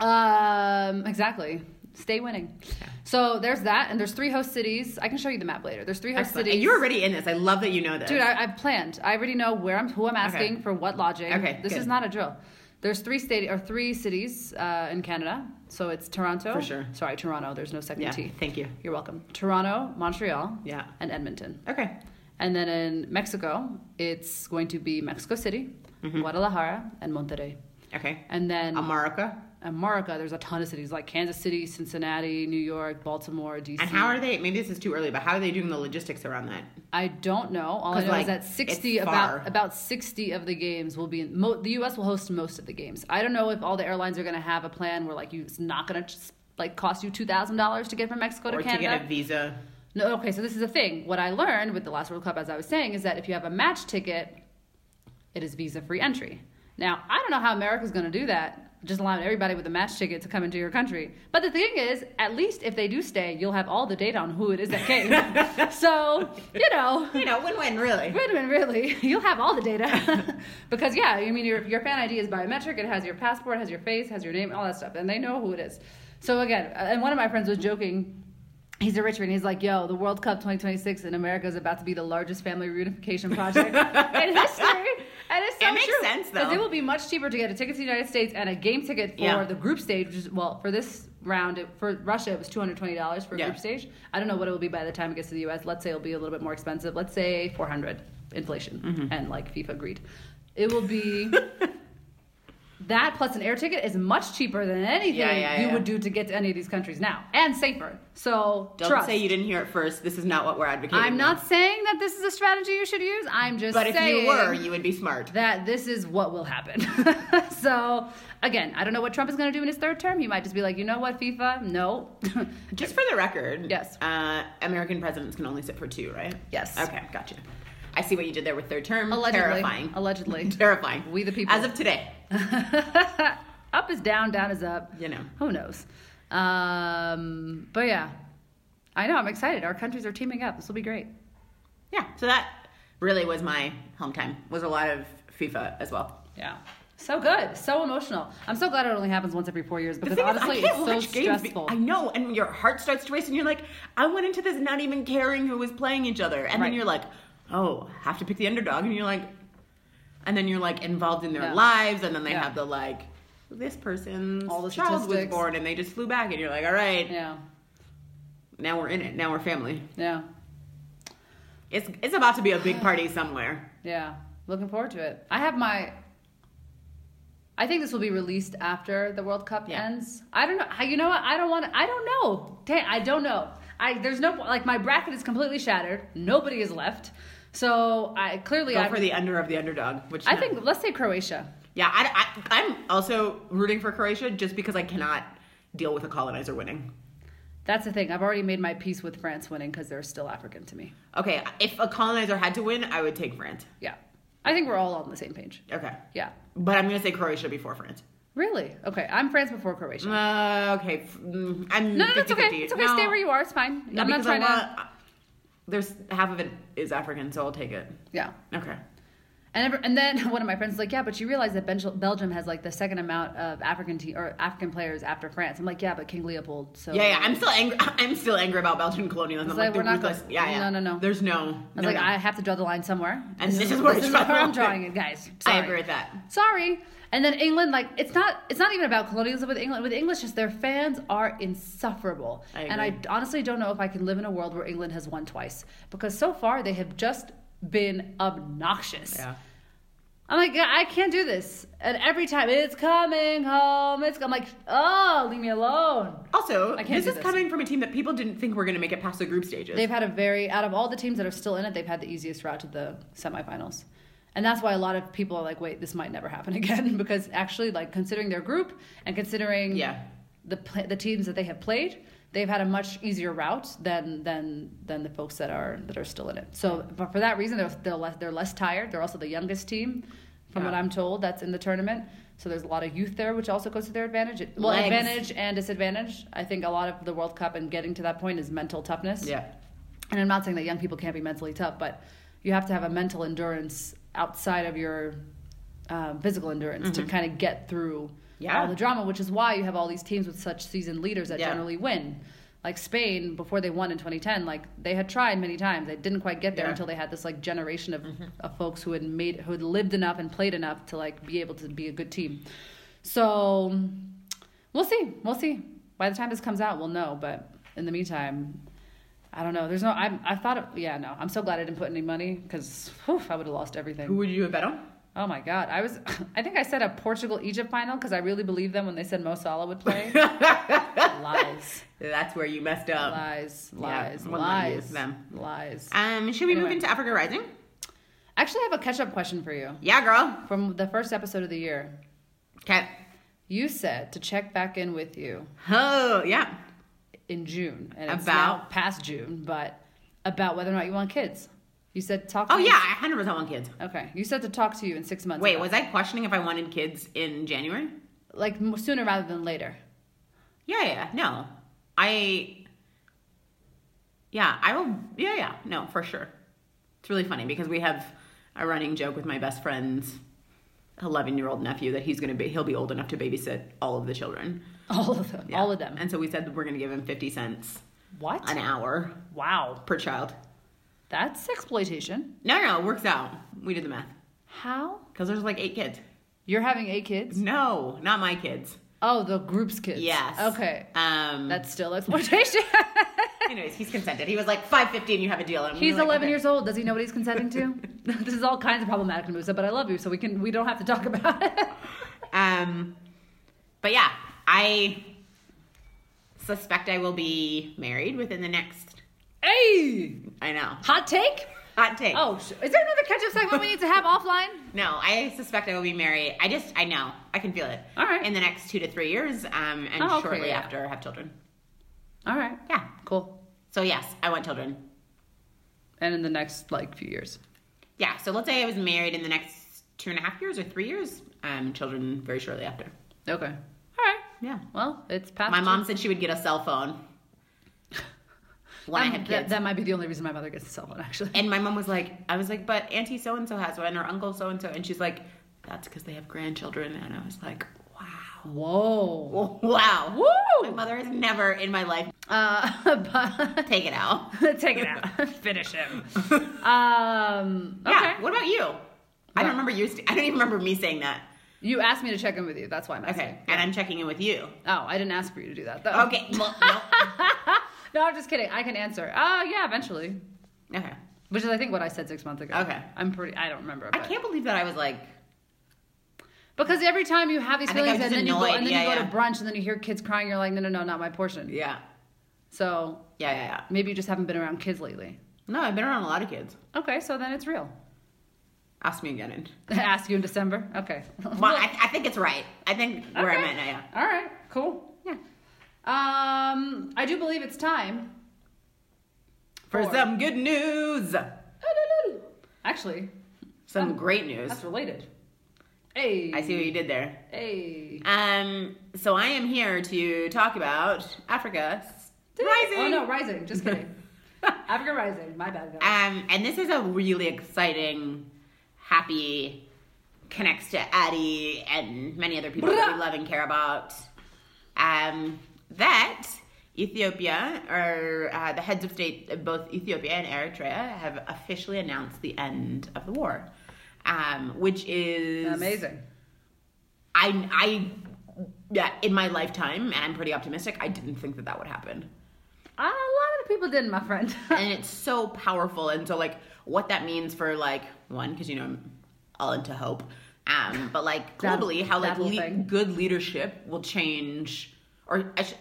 um, exactly. Stay winning. So there's that, and there's three host cities. I can show you the map later. There's three host Excellent. cities. And you're already in this. I love that you know this. Dude, I, I've planned. I already know where I'm, who I'm asking Okay. for what lodging. Okay, this good. is not a drill. There's three state or three cities uh, in Canada. So it's Toronto. For sure. Sorry, Toronto. There's no second yeah. T. Thank you. You're welcome. Toronto, Montreal, Yeah. and Edmonton. Okay. And then in Mexico, it's going to be Mexico City, Mm-hmm. Guadalajara, and Monterrey. Okay. And then America. America, there's a ton of cities like Kansas City, Cincinnati, New York, Baltimore, DC. And how are they? Maybe this is too early, but how are they doing the logistics around that? I don't know. All I know like, is that 60 about about 60 of the games will be in mo- the US will host most of the games. I don't know if all the airlines are going to have a plan where like you it's not going to like cost you $2,000 to get from Mexico or to Canada. to get a visa? No, okay, so this is the thing. What I learned with the last World Cup, as I was saying, is that if you have a match ticket, it is visa free entry. Now, I don't know how America's going to do that, just allowing everybody with a match ticket to come into your country. But the thing is, at least if they do stay, you'll have all the data on who it is that came. so, you know, You know, win-win, really. Win win, really, you'll have all the data. because, yeah, I mean, your, your fan ID is biometric, it has your passport, has your face, has your name, all that stuff, and they know who it is. So, again, uh, and one of my friends was joking He's a Richmond. He's like, yo, the World Cup 2026 in America is about to be the largest family reunification project in history. And it's so It makes true. sense, though. Because it will be much cheaper to get a ticket to the United States and a game ticket for Yeah. the group stage, which is, well, for this round, it, for Russia, it was $220 for a Yeah. group stage. I don't know what it will be by the time it gets to the US. Let's say it'll be a little bit more expensive. Let's say 400 inflation Mm-hmm. and like FIFA agreed. It will be. That plus an air ticket is much cheaper than anything Yeah, yeah, you yeah. would do to get to any of these countries now, and safer. So Don't trust. say you didn't hear it first. This is not what we're advocating. I'm not saying that this is a strategy you should use. I'm just But if you were, you would be smart. that this is what will happen. so again, I don't know what Trump is going to do in his third term. He might just be like, you know what, FIFA, no. Just for the record, Yes. uh, American presidents can only sit for two, right? Yes. Okay, gotcha. I see what you did there with third term. Allegedly. Terrifying. Allegedly. Terrifying. We the people. As of today, up is down, down is up. you know. Who knows? Um, but yeah, I know. I'm excited. Our countries are teaming up. This will be great. Yeah. So that really was my home time. Was a lot of FIFA as well. Yeah. So good. So emotional. I'm so glad it only happens once every four years because thing is, honestly, it's so stressful. I know, and your heart starts to race, and you're like, I went into this not even caring who was playing each other, and Right. then you're like, oh, have to pick the underdog, and you're like, and then you're like involved in their Yeah. lives, and then they Yeah. have the like, this person's All the child was born, and they just flew back, and you're like, all right, Yeah. now we're in it, now we're family. Yeah. It's it's about to be a big party somewhere. Yeah. Looking forward to it. I have my. I think this will be released after the World Cup Yeah. ends. I don't know. You know what? I don't want to. I don't know. Dang, I don't know. I there's no like my bracket is completely shattered. Nobody is left. So I clearly Go I, for the under of the underdog, which I think let's say Croatia. Yeah, I, I, I'm also rooting for Croatia just because I cannot deal with a colonizer winning. That's the thing. I've already made my peace with France winning because they're still African to me. Okay, if a colonizer had to win, I would take France. Yeah. I think we're all on the same page. Okay. Yeah. But I'm going to say Croatia before France. Really? Okay. I'm France before Croatia. Uh, okay. mm, I'm no, no, no, it's 50-50. okay. It's okay. No, Stay where you are. It's fine. No, I'm not trying I to. There's half of it is African, so I'll take it. Yeah. Okay. And ever, and then one of my friends was like, yeah, but you realize that Bel- Belgium has like the second amount of African te- or African players after France. I'm like, yeah, but King Leopold. So Yeah, yeah. I'm still angry. I'm still angry about Belgian colonialism. I'm like, like, we're not ruthless. going- Yeah, yeah. no, no, no. There's no. I was no, like, no. I have to draw the line somewhere. And this is where this is where. I'm drawing it, guys. I agree with that. Sorry. And then England, like it's not it's not even about colonialism with England. With English, just their fans are insufferable. I and I honestly don't know if I can live in a world where England has won twice because so far they have just been obnoxious. Yeah. I'm like, I can't do this. And every time it's coming home, it's I'm like, oh, leave me alone. Also, I can't this is this. coming from a team that people didn't think were going to make it past the group stages. They've had a very out of all the teams that are still in it, they've had the easiest route to the semifinals. And that's why a lot of people are like, wait, this might never happen again because actually like considering their group and considering Yeah. the the teams that they have played, they've had a much easier route than than than the folks that are that are still in it. So, but for that reason, they're they're less, they're less tired. They're also the youngest team, from what I'm told, that's in the tournament. So there's a lot of youth there, which also goes to their advantage. Well, Legs. advantage and disadvantage. I think a lot of the World Cup and getting to that point is mental toughness yeah. and I'm not saying that young people can't be mentally tough, but you have to have a mental endurance outside of your um, physical endurance to kind of get through Mm-hmm. Yeah. all the drama, which is why you have all these teams with such seasoned leaders that Yeah. generally win. Like Spain, before they won in 2010, like they had tried many times. They didn't quite get there Yeah. until they had this like generation of, of folks who had made, who had lived enough and played enough to like be able to be a good team. So we'll see. We'll see. By the time this comes out, we'll know. But in the meantime, I don't know. There's no. I I thought. It, yeah, no. I'm so glad I didn't put any money because I would have lost everything. Who would you have bet on? Oh my god. I was. I think I said a Portugal Egypt final because I really believed them when they said Mo Salah would play. lies, That's where you messed up. lies, lies, you lies, them. lies. Um, should we move into Africa Rising? Actually, I have a catch-up question for you Yeah, girl. from the first episode of the year. Okay. You said to check back in with you Oh, yeah. In June, and it's About? now past June, but about whether or not you want kids. You said talk. To Oh, you- yeah. I 100% want kids. Okay. You said to talk to you in six months. Wait, was I questioning if I wanted kids in January? like sooner rather than later? Yeah, yeah. No. I. Yeah, I will. Yeah, yeah. No, for sure. It's really funny because we have a running joke with my best friend's 11 year old nephew that he's going to be, he'll be old enough to babysit all of the children. All of them. Yeah. All of them. And so we said that we're going to give him 50 cents What? an hour Wow. per child. That's exploitation. No, no, it works out. We did the math. How? Because there's like eight kids. You're having eight kids? No, not my kids. Oh, the group's kids. Yes. Okay. Um, That's still exploitation. anyways, he's consented. He was like 550 and you have a deal. And he's like, 11 okay. years old. Does he know what he's consenting to? this is all kinds of problematic to Musa, but I love you, so we can we don't have to talk about it. Um, but yeah, I suspect I will be married within the next. hey, I know. hot take. Hot take. Oh, is there another catch-up segment we need to have offline? no, I suspect I will be married. I just, I know, I can feel it. All right. In the next two to three years, um, and Oh, okay, shortly yeah. after have children. All right. Yeah. Cool. So yes, I want children. And in the next like few years. Yeah. So let's say I was married in the next two and a half years or three years. Um, children very shortly after. Okay. Yeah. Well, it's past. My mom said she would get a cell phone when I Um, had that- kids. That, might be the only reason my mother gets a cell phone, actually. And my mom was like, I was like, but Auntie so and so has one, or Uncle so and so, and she's like, that's because they have grandchildren, and I was like, wow, Whoa. wow, Woo! My mother has never in my life Uh, but take it out. take it out. Finish him. Um. Okay. Yeah. What about you? I don't remember you. St- I don't even remember me saying that. You asked me to check in with you. That's why I'm asking. Okay, and I'm checking in with you. Oh, I didn't ask for you to do that though. Okay. Well, no. no, I'm just kidding. I can answer. Oh, yeah, eventually. Okay. Which is, I think, what I said six months ago. Okay. I'm pretty. I don't remember. I can't believe that I was like, Because every time you have these I think I feelings, and then just you go, and then Yeah, you go yeah. to brunch, and then you hear kids crying, you're like, no, no, no, not my portion. yeah, So yeah, yeah, yeah. maybe you just haven't been around kids lately. No, I've been around a lot of kids. Okay, so then it's real. Ask me again. And, Ask you in December. Okay. well, I, I think it's right. I think where I'm at now, yeah. All right. Cool. Yeah. Um, I do believe it's time For some good news. Actually, Some Um, great news. that's related. Hey. I see what you did there. Hey. Um, so I am here to talk about Africa rising. Oh no, rising. Just kidding. Africa rising. My bad. Guys. Um, and this is a really exciting, happy, connects to Addie and many other people that we love and care about. Um, that Ethiopia, or uh, the heads of state of both Ethiopia and Eritrea, have officially announced the end of the war, um, which is Amazing. I, I, yeah, in my lifetime, and I'm pretty optimistic. I didn't think that that would happen. A lot of people didn't, my friend. and it's so powerful and so like what that means for like one because you know i'm all into hope um but like That- globally how like that le- good leadership will change or sh-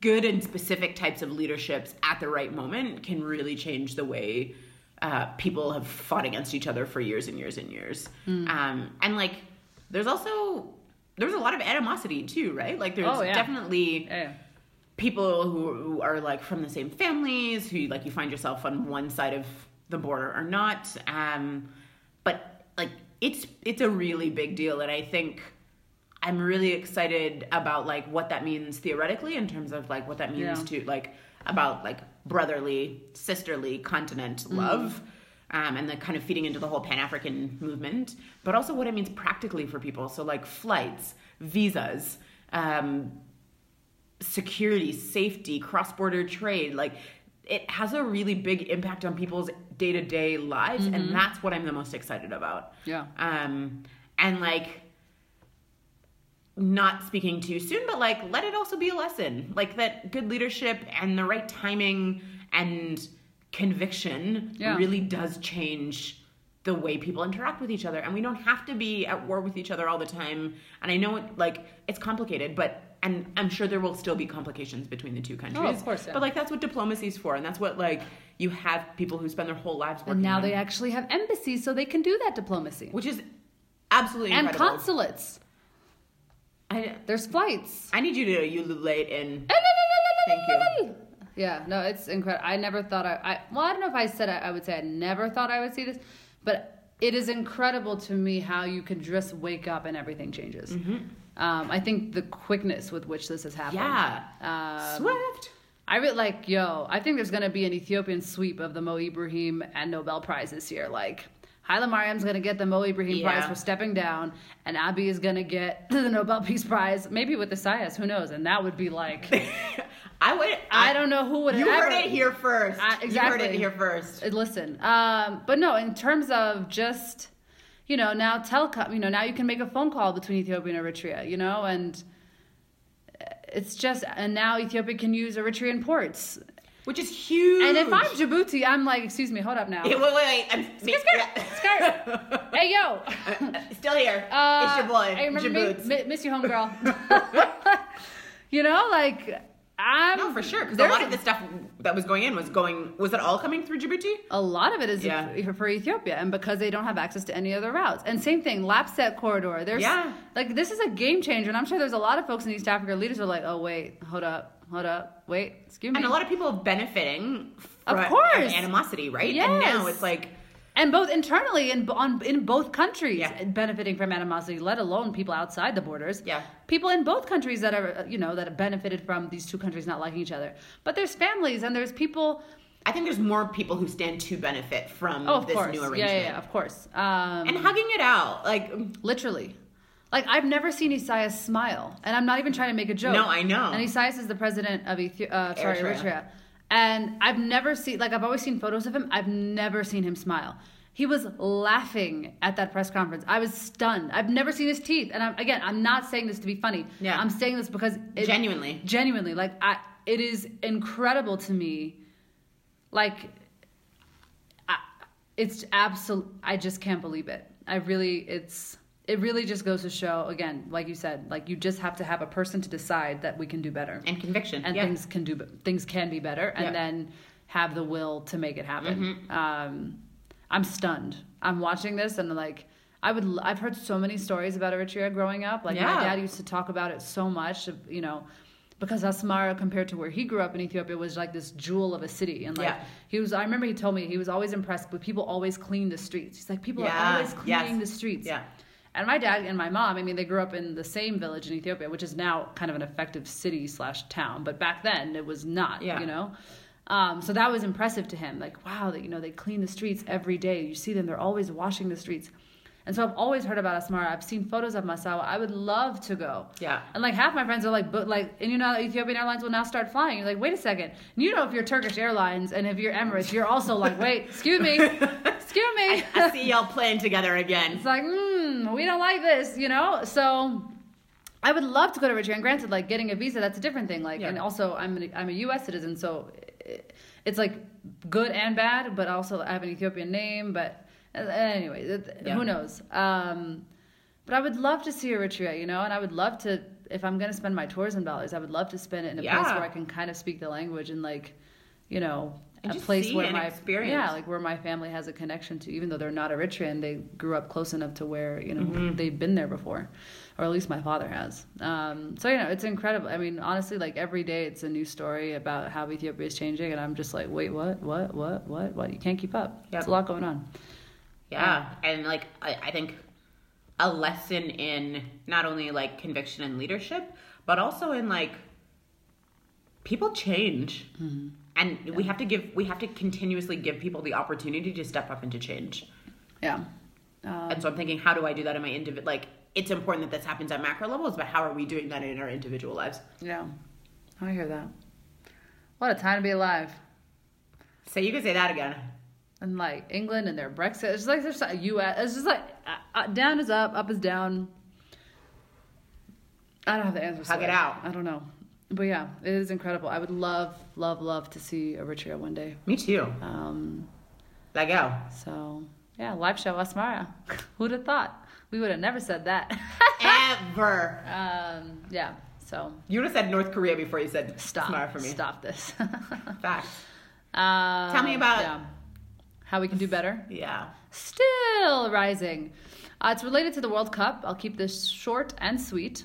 good and specific types of leaderships at the right moment can really change the way uh, people have fought against each other for years and years and years Hmm. um and like there's also there's a lot of animosity too right like there's Oh, yeah. definitely yeah. people who, who are like from the same families who like you find yourself on one side of the border or not um but like it's it's a really big deal and i think i'm really excited about like what that means theoretically in terms of like what that means Yeah. to like about like brotherly sisterly continent love um, and the kind of feeding into the whole pan-african movement but also what it means practically for people so like flights visas um, security, safety, cross border trade. Like it has a really big impact on people's day to day lives, and that's what I'm the most excited about. Yeah. Um, and like, not speaking too soon, but like, let it also be a lesson. Like that good leadership and the right timing and conviction Yeah. really does change the way people interact with each other and we don't have to be at war with each other all the time and i know it like it's complicated but and i'm sure there will still be complications between the two countries oh, of course, but like that's what diplomacy's for and that's what like you have people who spend their whole lives working And now they actually have embassies, so they can do that diplomacy. which is absolutely And incredible consulates. I, There's flights. I need you to ululate in eh, Thank you. Yeah, no, it's incredible. I never thought I, I well, I don't know if I said I, I would say I never thought I would see this, but it is incredible to me how you can just wake up and everything changes. Um, I think the quickness with which this has happened. yeah Um, swift I really like, yo, I think there's gonna be an Ethiopian sweep of the Mo Ibrahim and Nobel Prize this year. Like, Haile Mariam's gonna get the Mo Ibrahim Prize for stepping down, and Abiy is gonna get the Nobel Peace Prize, maybe with Isaias, who knows? And that would be like, i would I don't know who would you ever. heard it here first I- you heard it here first Uh, Listen, um, but no, in terms of just, you know, now telecom, you know, now you can make a phone call between Ethiopia and Eritrea, you know, and it's just, and now Ethiopia can use Eritrean ports. which is huge And if I'm Djibouti, I'm like, excuse me, hold up now. Wait, wait, wait. I'm Skirt, skirt, skirt. hey, yo. Still here. Uh, it's your boy, Hey, remember? Djibouti. Mi- miss you, homegirl. you know, like, I'm. No, for sure. Because a lot of the stuff that was going in was going. Was it all coming through Djibouti? A lot of it is Yeah. for- Ethiopia, and because they don't have access to any other routes. And same thing, LAPSSET corridor. There's Yeah. like this is a game changer, and I'm sure there's a lot of folks in East Africa leaders are like, oh wait, hold up, hold up, wait, excuse me. And a lot of people are benefiting Of from course. animosity, right? And now it's like and both internally and on in both countries Yeah. benefiting from animosity, let alone people outside the borders. Yeah. people in both countries that are you know that have benefited from these two countries not liking each other. But there's families and there's people. I think there's more people who stand to benefit from Oh, this course, new yeah, arrangement. yeah, yeah, of course. Um, And hugging it out, like Literally. Like I've never seen Isaias smile, and I'm not even trying to make a joke. No, I know. And Isaias is the president of Ethi- uh, sorry, Eritrea. Eritrea. And I've never seen like I've always seen photos of him. I've never seen him smile. He was laughing at that press conference. I was stunned. I've never seen his teeth, and I'm, again, I'm not saying this to be funny. Yeah. I'm saying this because it, Genuinely. genuinely, like I, it is incredible to me. Like I, it's absolute i just can't believe it i really it's it really just goes to show again like you said like you just have to have a person to decide that we can do better and conviction. and yeah. things can do things can be better and Yeah. then have the will to make it happen. Mm-hmm. Um, I'm stunned. I'm watching this and like I would. i've heard so many stories about Eritrea growing up. Like Yeah. my dad used to talk about it so much. You know. Because Asmara, compared to where he grew up in Ethiopia, was like this jewel of a city, and like Yeah. he was. I remember he told me he was always impressed, but people always clean the streets. He's like, people Yeah, are always yes. cleaning the streets. Yeah. And my dad and my mom, I mean, they grew up in the same village in Ethiopia, which is now kind of an effective city slash town. But back then, it was not. Yeah. You know. Um, so that was impressive to him. Like, wow, that you know, they clean the streets every day. You see them; they're always washing the streets. And so I've always heard about Asmara. I've seen photos of Massawa. I would love to go. Yeah. And like half my friends are like, but like, and you know, Ethiopian Airlines will now start flying. You're like, wait a second. And you know, if you're Turkish Airlines and if you're Emirates, you're also like, wait, excuse me, excuse me. I see y'all playing together again. It's like, hmm, we don't like this, you know? So I would love to go to Eritrea. And granted, like getting a visa, that's a different thing. Like, Yeah. and also I'm an, I'm a U.S. citizen, so it's like good and bad. But also I have an Ethiopian name. But anyway, Yeah. who knows? Um, but I would love to see Eritrea, you know, and I would love to. If I'm going to spend my tourism dollars, I would love to spend it in a place where I can kind of speak the language and like, you know, And a place where my experience. yeah, like where my family has a connection to, even though they're not Eritrean, they grew up close enough to where you know Mm-hmm. they've been there before, or at least my father has. Um, so you know, it's incredible. I mean, honestly, like every day, it's a new story about how Ethiopia is changing, and I'm just like, wait, what, what, what, what, what? You can't keep up. Yep. There's a lot going on. Yeah, and like I, I think a lesson in not only like conviction and leadership, but also in like people change, and we have to give we have to continuously give people the opportunity to step up and to change. Yeah. Um, and so I'm thinking, how do I do that in my individual? Like, it's important that this happens at macro levels, but how are we doing that in our individual lives? yeah. I hear that. What a time to be alive. So you can say that again. And like England and their Brexit. It's just like there's a U.S. It's just like uh, uh, down is up, up is down. I don't have the answers. to Hug it out. I don't know, but yeah, it is incredible. I would love, love, love to see Eritrea one day. Me too. Um, Let go. so yeah, live show Asmara. Who'd have thought? We would have never said that. Ever. um, yeah. So You would have said North Korea before you said stop. smart for me. Stop this. Facts. um, Tell me about- yeah. How we can do better. Yeah. Still rising. Uh, it's related to the World Cup. I'll keep this short and sweet.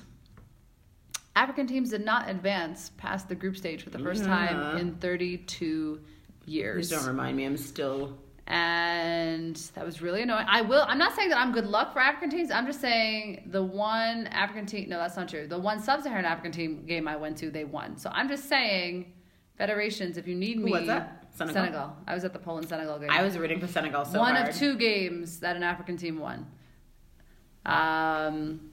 African teams did not advance past the group stage for the first time in 32 years. Please don't remind me. I'm still. And that was really annoying. I will. I'm not saying that I'm good luck for African teams. I'm just saying the one African team. No, that's not true. The one sub-Saharan African team game I went to, they won. So I'm just saying, federations, if you need Who me, was that? Senegal? I was at the Poland Senegal game I was rooting for Senegal so one hard. of two games that an African team won. Um,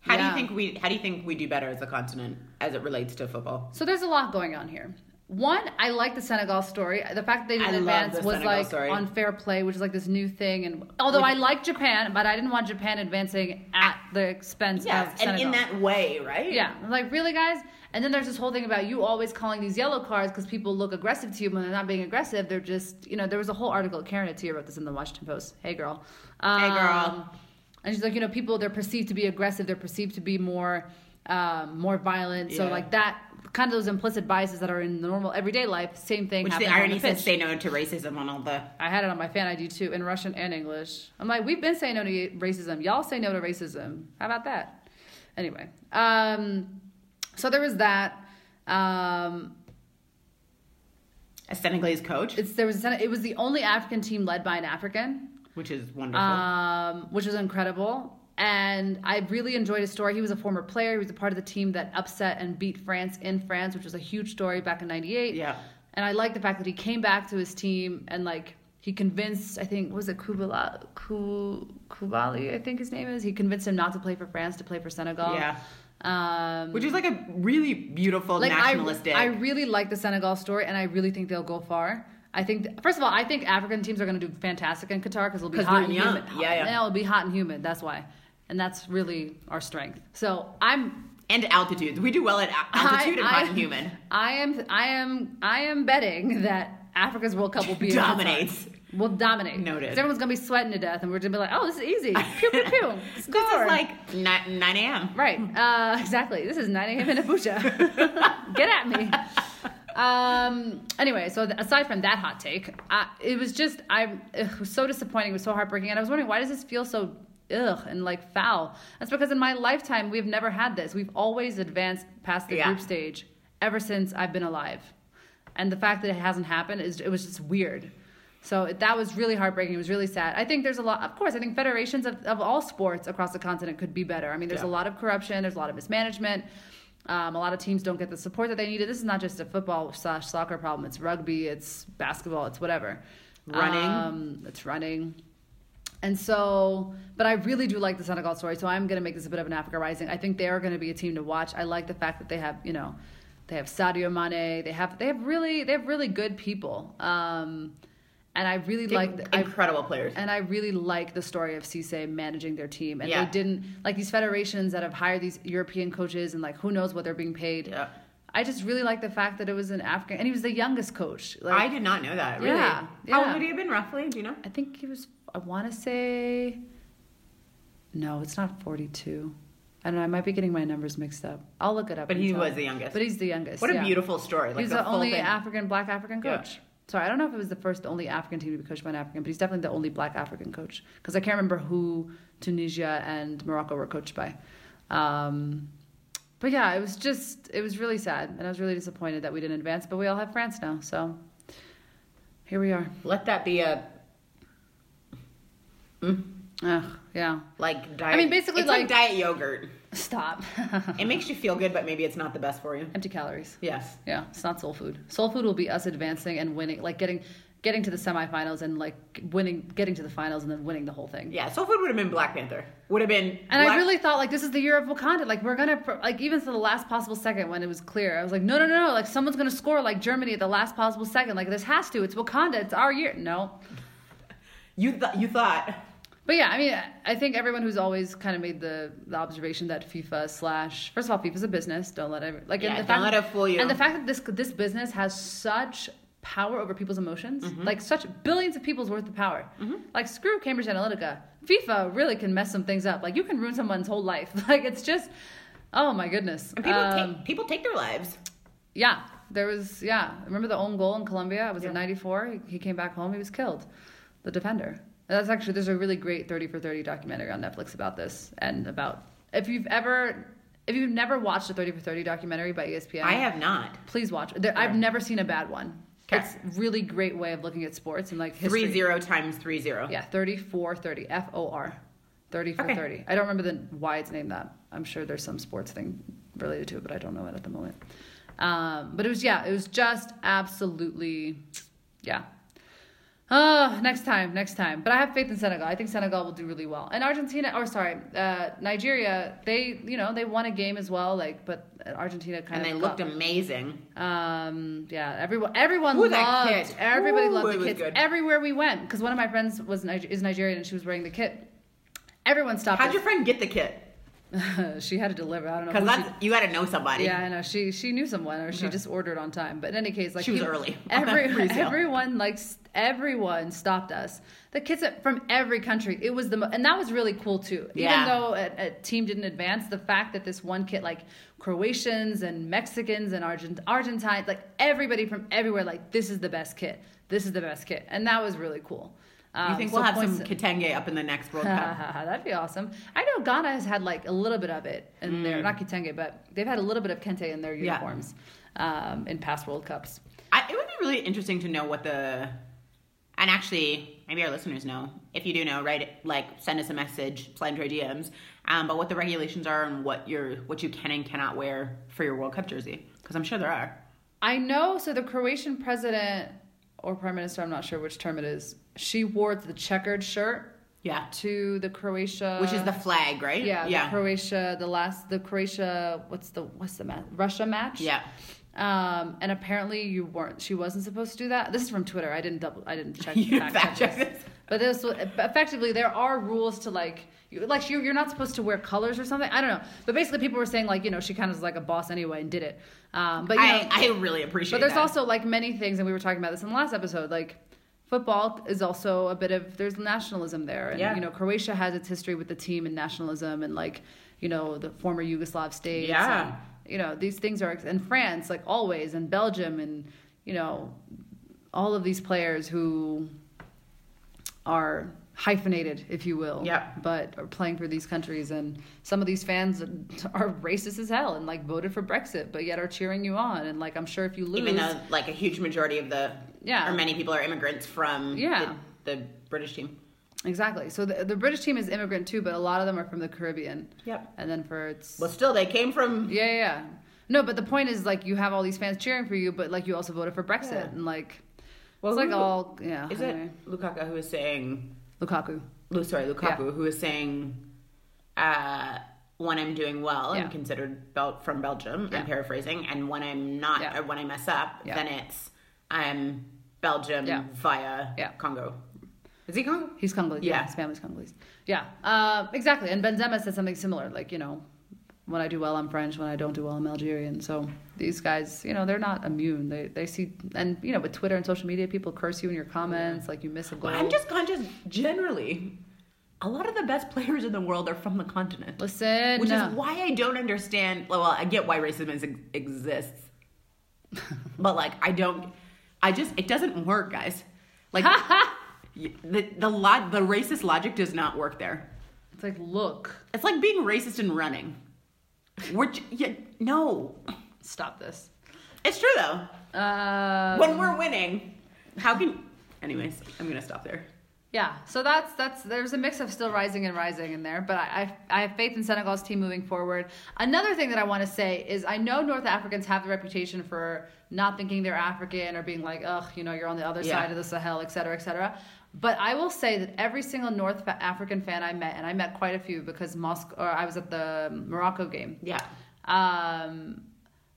How do you think we? How do you think we do better as a continent as it relates to football? So there's a lot going on here. One, I like the Senegal story. The fact that they didn't advance the was Senegal like story. unfair play, which is like this new thing. And although I like Japan, but I didn't want Japan advancing at the expense Yes, of and in that way, right? Yeah, I'm like really, guys. And then there's this whole thing about you always calling these yellow cards because people look aggressive to you when they're not being aggressive. They're just, you know, there was a whole article. Karen Attiah wrote this in the Washington Post. Hey, girl. Hey, girl. Um, And she's like, you know, people they're perceived to be aggressive. They're perceived to be more, um, more violent. So like that, kind of those implicit biases that are in the normal everyday life. Same thing. Which the irony says say no to racism on all the. I had it on my fan ID too in Russian and English. I'm like, we've been saying no to racism. Y'all say no to racism. How about that? Anyway, um, so there was that. Um, A Senegalese coach, it's there was a, it was the only African team led by an African, which is wonderful. um, which was incredible. And I really enjoyed his story. He was a former player. He was a part of the team that upset and beat France in France, which was a huge story back in '98. Yeah. And I like the fact that he came back to his team and like he convinced I think was it Kubala Ku- Kubali I think his name is. He convinced him not to play for France to play for Senegal. Yeah. Um, which is like a really beautiful like I, nationalistic. I really like the Senegal story, and I really think they'll go far. I think, first of all, I think African teams are going to do fantastic in Qatar because it'll be hot and humid. Yeah, yeah. it'll be hot and humid. That's why, and that's really our strength. So I'm and altitudes. We do well at altitude and I, hot and human. I am, I am, I am betting that Africa's World Cup will be. Dominates. Will dominate. Noted. Everyone's gonna be sweating to death, and we're gonna be like, "Oh, this is easy. Pew pew pew. This is like 9, 9 a.m. Right. Uh, exactly. This is 9 a.m. in Abuja. Get at me. Um. Anyway, so th- aside from that hot take, I, it was just I. It was so disappointing. It was so heartbreaking, and I was wondering why does this feel so ugh and like foul? That's because in my lifetime we've never had this. We've always advanced past the Yeah. group stage ever since I've been alive, and the fact that it hasn't happened is it was just weird. So that was really heartbreaking. It was really sad. I think there's a lot. Of course, I think federations of, of all sports across the continent could be better. I mean, there's Yeah. a lot of corruption. There's a lot of mismanagement. Um, a lot of teams don't get the support that they needed. This is not just a football slash soccer problem. It's rugby. It's basketball. It's whatever. Running. Um, it's running. And so, but I really do like the Senegal story. So I'm going to make this a bit of an Africa Rising. I think they are going to be a team to watch. I like the fact that they have, you know, they have Sadio Mane. They have they have really they have really good people. Um, and I really like the, I, incredible players. and I really like the story of Cisse managing their team. And Yeah. they didn't like these federations that have hired these European coaches and like who knows what they're being paid. Yeah. I just really like the fact that it was an African and he was the youngest coach. Like, I did not know that. Really? Yeah, How yeah. old would he have been roughly? Do you know? I think he was. I want to say. No, it's not forty-two. I don't know. I might be getting my numbers mixed up. I'll look it up. But he was the youngest. But he's the youngest. What a beautiful story. Like he's the, the, only thing. African, black African Yeah. Sorry, I don't know if it was the first, only African team to be coached by an African, but he's definitely the only black African coach. Because I can't remember who Tunisia and Morocco were coached by. Um, but yeah, it was just, it was really sad. And I was really disappointed that we didn't advance, but we all have France now. So here we are. Let that be a Ugh, yeah. like diet. I mean, basically, it's like, like- diet yogurt. Stop. It makes you feel good, but maybe it's not the best for you. Empty calories. Yes. Yeah, it's not soul food. Soul food will be us advancing and winning, like getting getting to the semifinals and like winning, getting to the finals and then winning the whole thing. Yeah. Soul food would have been Black Panther. Would have been. And I really thought like this is the year of Wakanda. Like we're gonna like even to the last possible second when it was clear, I was like, no, no, no, no. Like someone's gonna score like Germany at the last possible second. Like this has to. It's Wakanda. It's our year. No. you th- you thought. But yeah, I mean, I think everyone who's always kind of made the, the observation that FIFA slash first of all, FIFA's a business. Don't let it like Yeah, the don't fact, let it fool you. And the fact that this this business has such power over people's emotions, Mm-hmm. like such billions of people's worth of power. Like screw Cambridge Analytica, FIFA really can mess some things up. Like you can ruin someone's whole life. Like it's just, oh my goodness. And people Um, take people take their lives. yeah, there was yeah. Remember the own goal in Colombia? It was Yeah. in '94. He, he came back home. He was killed. The defender. That's actually there's a really great 30 for 30 documentary on Netflix about this and about if you've ever if you've never watched a 30 for 30 documentary by ESPN. I have not. Please watch. it. There, I've never seen a bad one. Okay. It's really great way of looking at sports and like history. Three zero times three zero. Yeah, 34 30. F O R. 30 for Okay. 30. I don't remember the why it's named that. I'm sure there's some sports thing related to it, but I don't know it at the moment. Um, but it was, yeah, it was just absolutely, yeah. Oh, next time, next time. But I have faith in Senegal. I think Senegal will do really well. And Argentina, or sorry, uh, Nigeria, they, you know, they won a game as well. Like, but Argentina kind And of and they got- looked amazing. um, yeah, everyone, everyone Ooh, loved. kit. Everybody Ooh, loved the kids everywhere we went. Because one of my friends was Niger- is Nigerian and she was wearing the kit. Everyone stopped. How'd us. your friend get the kit? she had to deliver. I don't know. Because that's she- you got to know somebody. yeah, I know. She she knew someone, or she just ordered on time. But in any case, like She was early Every everyone like everyone stopped us. The kids from every country. It was the mo- and that was really cool too. Yeah. Even though a, a team didn't advance, the fact that this one kit like Croatians and Mexicans and Argent Argentines, like everybody from everywhere, like this is the best kit. This is the best kit, and that was really cool. You Um, think we'll have some Kitenge up in the next World Cup? That'd be awesome. I know Ghana has had like a little bit of it in their not Kitenge, but they've had a little bit of Kente in their Mm. Yeah. uniforms um, in past World Cups. I, it would be really interesting to know what the and actually maybe our listeners know if you do know write it like send us a message slide into our dms um, but what the regulations are and what your what you can and cannot wear for your world cup jersey because i'm sure there are I know. So the Croatian president or prime minister, I'm not sure which term it is. She wore the checkered shirt yeah to the Croatia, which is the flag right yeah, yeah the Croatia, the last, the Croatia. What's the what's the match? Russia match. yeah Um, and apparently you weren't. She wasn't supposed to do that. This is from Twitter. I didn't double. I didn't check. you fact fact check this. But this was- effectively there are rules to like you like you you're not supposed to wear colors or something. I don't know. But basically people were saying like, you know, she kind of was like a boss anyway and did it. Um but you know, I, I really appreciate but there's that. also like many things and we were talking about this in the last episode like football is also a bit of there's nationalism there and Yeah. you know Croatia has its history with the team and nationalism and like you know the former Yugoslav states Yeah. and you know these things are in France like always and Belgium and you know all of these players who are hyphenated if you will Yeah. but are playing for these countries and some of these fans are racist as hell and like voted for Brexit but yet are cheering you on and like I'm sure if you lose Even though like a huge majority of the Yeah. or many people are immigrants from Yeah. the, the British team. exactly so the, the British team is immigrant too but a lot of them are from the Caribbean Yep. and then for it's Well, still they came from Yeah, yeah, yeah. No, but the point is like you have all these fans cheering for you, but like you also voted for Brexit, Yeah. and like Well, it's like all yeah. Is anyway. it Lukaku who is saying? Lukaku? Lu- Sorry, Lukaku Yeah. who is saying, uh, when I'm doing well Yeah. and considered Bel- from Belgium. Yeah. I'm paraphrasing, and when I'm not, Yeah. or when I mess up, then it's I'm Belgium via. Congo. Is he Congo? He's Congolese. Yeah, Yeah. his family's Congolese. Yeah, uh, exactly. And Benzema said something similar, like you know, when I do well, I'm French. When I don't do well, I'm Algerian. So these guys, you know, they're not immune. They they see, and you know, with Twitter and social media, people curse you in your comments, like you miss a goal. I'm just conscious generally. A lot of the best players in the world are from the continent. listen. Which no. is why I don't understand. Well, I get why racism is, exists, but like I don't. I just it doesn't work, guys. Like the the lot the racist logic does not work there. it's like look, It's like being racist and running. We're yeah, no. stop this. It's true though. Uh, When we're winning, how can? Anyways, I'm gonna stop there. Yeah, so that's that's there's a mix of still rising and rising in there, but I I, I have faith in Senegal's team moving forward. Another thing that I want to say is I know North Africans have the reputation for not thinking they're African or being like, ugh, you know, you're on the other Yeah. side of the Sahel, et cetera, et cetera. But I will say that every single North African fan I met, and I met quite a few because Moscow, or I was at the Morocco game, Yeah, um,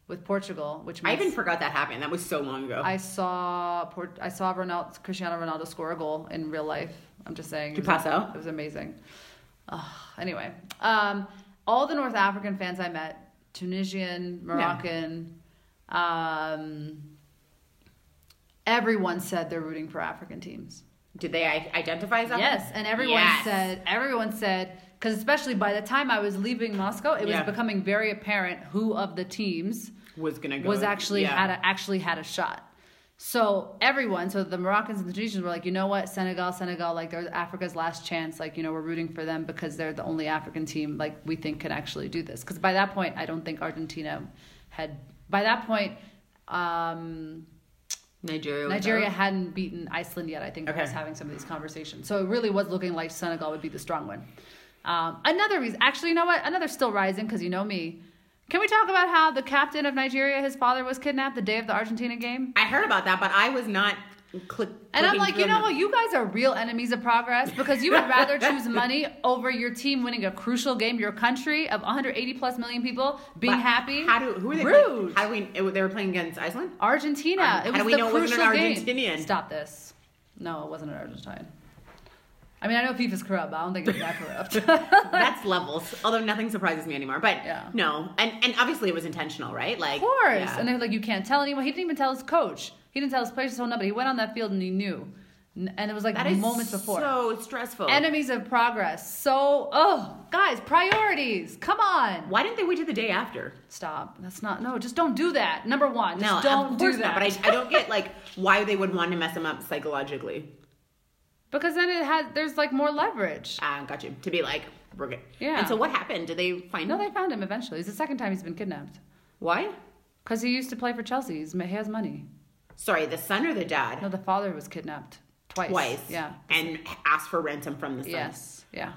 with Portugal, which I even forgot that happened. That was so long ago. I saw Port, I saw Ronaldo, Cristiano Ronaldo score a goal in real life. I'm just saying. To it was- pass out? It was amazing. Ugh, anyway, um, all the North African fans I met, Tunisian, Moroccan, um, everyone said they're rooting for African teams. Did they identify as African? Yes, and everyone Yes. said, everyone said, because especially by the time I was leaving Moscow, it was Yeah. becoming very apparent who of the teams was gonna go. was actually yeah. had a, actually had a shot. So everyone, so the Moroccans and the Tunisians were like, you know what, Senegal, Senegal, like they're Africa's last chance. Like you know, we're rooting for them because they're the only African team like we think can actually do this. Because by that point, I don't think Argentina had. By that point, um, Nigeria. Nigeria hadn't beaten Iceland yet. I think I Okay. was having some of these conversations. So it really was looking like Senegal would be the strong one. Um, another reason, actually, you know what? Another still rising because you know me. Can we talk about how the captain of Nigeria, his father was kidnapped the day of the Argentina game? I heard about that, but I was not. Click, And I'm like, you know what? You guys are real enemies of progress because you would rather choose money over your team winning a crucial game, your country of 180 plus million people being But happy. How do who are they? Rude. Playing? How do we? They were playing against Iceland. Argentina. Um, it how do we the know it wasn't an crucial game. Argentinian? Stop this. No, it wasn't an Argentine. I mean, I know FIFA's corrupt, but I don't think it's that corrupt. That's levels. Although nothing surprises me anymore. But Yeah. no, and and obviously it was intentional, right? Like Of course. yeah. And they're like, you can't tell anyone. He didn't even tell his coach. He didn't tell his players his whole number. He went on that field and he knew. And it was like that is moments before. so stressful. Enemies of progress. So, oh, guys, priorities. Come on. why didn't they wait to the day after? Stop. That's not, no, just don't do that. Number one, just No, don't of course do that. not. But I, I don't get like why they would want to mess them up psychologically. because then it has, there's like more leverage. Ah, got you. To be like, we're good. Yeah. And so what happened? Did they find No, him? they found him eventually. It's the second time he's been kidnapped. Why? Because he used to play for Chelsea. He's, he has money. Sorry, the son or the dad? No, the father was kidnapped twice. Twice. Yeah. And asked for ransom from the son. Yes. Yeah.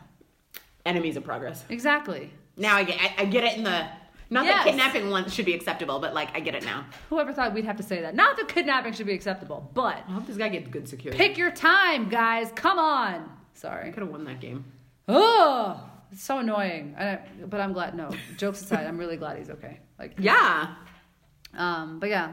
Enemies of progress. Exactly. Now I get I, I get it in the not Yes. that kidnapping one should be acceptable, but like I get it now. Whoever thought we'd have to say that? Not that kidnapping should be acceptable, but I hope this guy gets good security. pick your time, guys. Come on. Sorry. I could have won that game. Oh, it's so annoying. I, but I'm glad. No, jokes aside, I'm really glad he's okay. Like, Yeah. um, but yeah,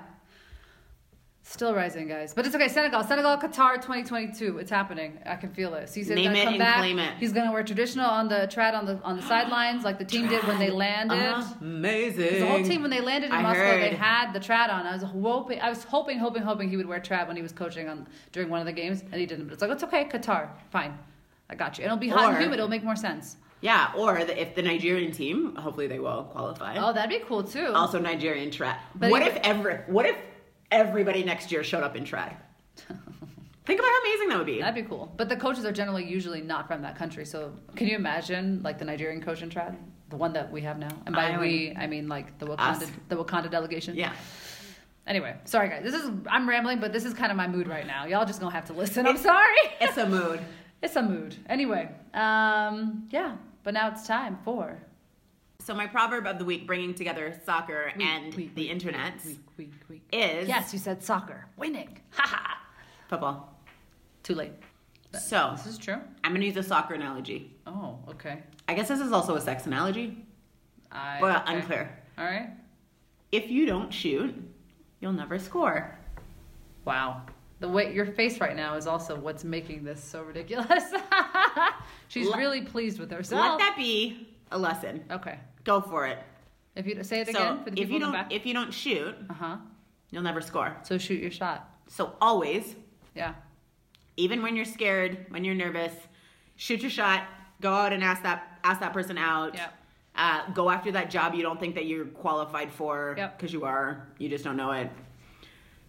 still rising, guys. But it's okay. Senegal, Senegal, Qatar, 2022. It's happening. I can feel it. Cesar's Name gonna it come and back. claim it. He's gonna wear traditional on the trad on the on the sidelines, like the team did when they landed. Amazing. The whole team when they landed in I Moscow, they had the trad on. I was hoping, I was hoping, hoping, hoping he would wear trad when he was coaching on during one of the games, and he didn't. But it's like it's okay, Qatar, fine, I got you. And it'll be hot Or- and humid. It'll make more sense. Yeah, or the, if the Nigerian team, hopefully they will qualify. Oh, that'd be cool too. Also Nigerian trad. But what even- if every what if everybody next year showed up in trad? Think about how amazing that would be. That'd be cool. But the coaches are generally usually not from that country. So can you imagine like the Nigerian coach in trad, the one that we have now? And by I we, I mean like the Wakanda, Us. the Wakanda delegation. yeah. Anyway, sorry guys. This is I'm rambling, but this is kind of my mood right now. Y'all just gonna have to listen. I'm sorry. It's a mood. it's a mood. Anyway, um, yeah. But now it's time for So my proverb of the week, bringing together soccer Week, and week, the week, internet, is Yes, you said soccer. Winning. Haha. football. Too late. So This is true. I'm gonna use a soccer analogy. Oh, okay. I guess this is also a sex analogy, I, but okay. unclear. All right. If you don't shoot, you'll never score. Wow. The way your face right now is also what's making this so ridiculous. She's Let- really pleased with herself. Let that be a lesson. okay. Go for it. If you say it So again for the if people you in the don't back. if you don't shoot, uh huh. you'll never score. So shoot your shot. So always, Yeah. even when you're scared, when you're nervous, shoot your shot. Go out and ask that ask that person out. Yep. Uh, go after that job you don't think that you're qualified for Yep. because you are. You just don't know it.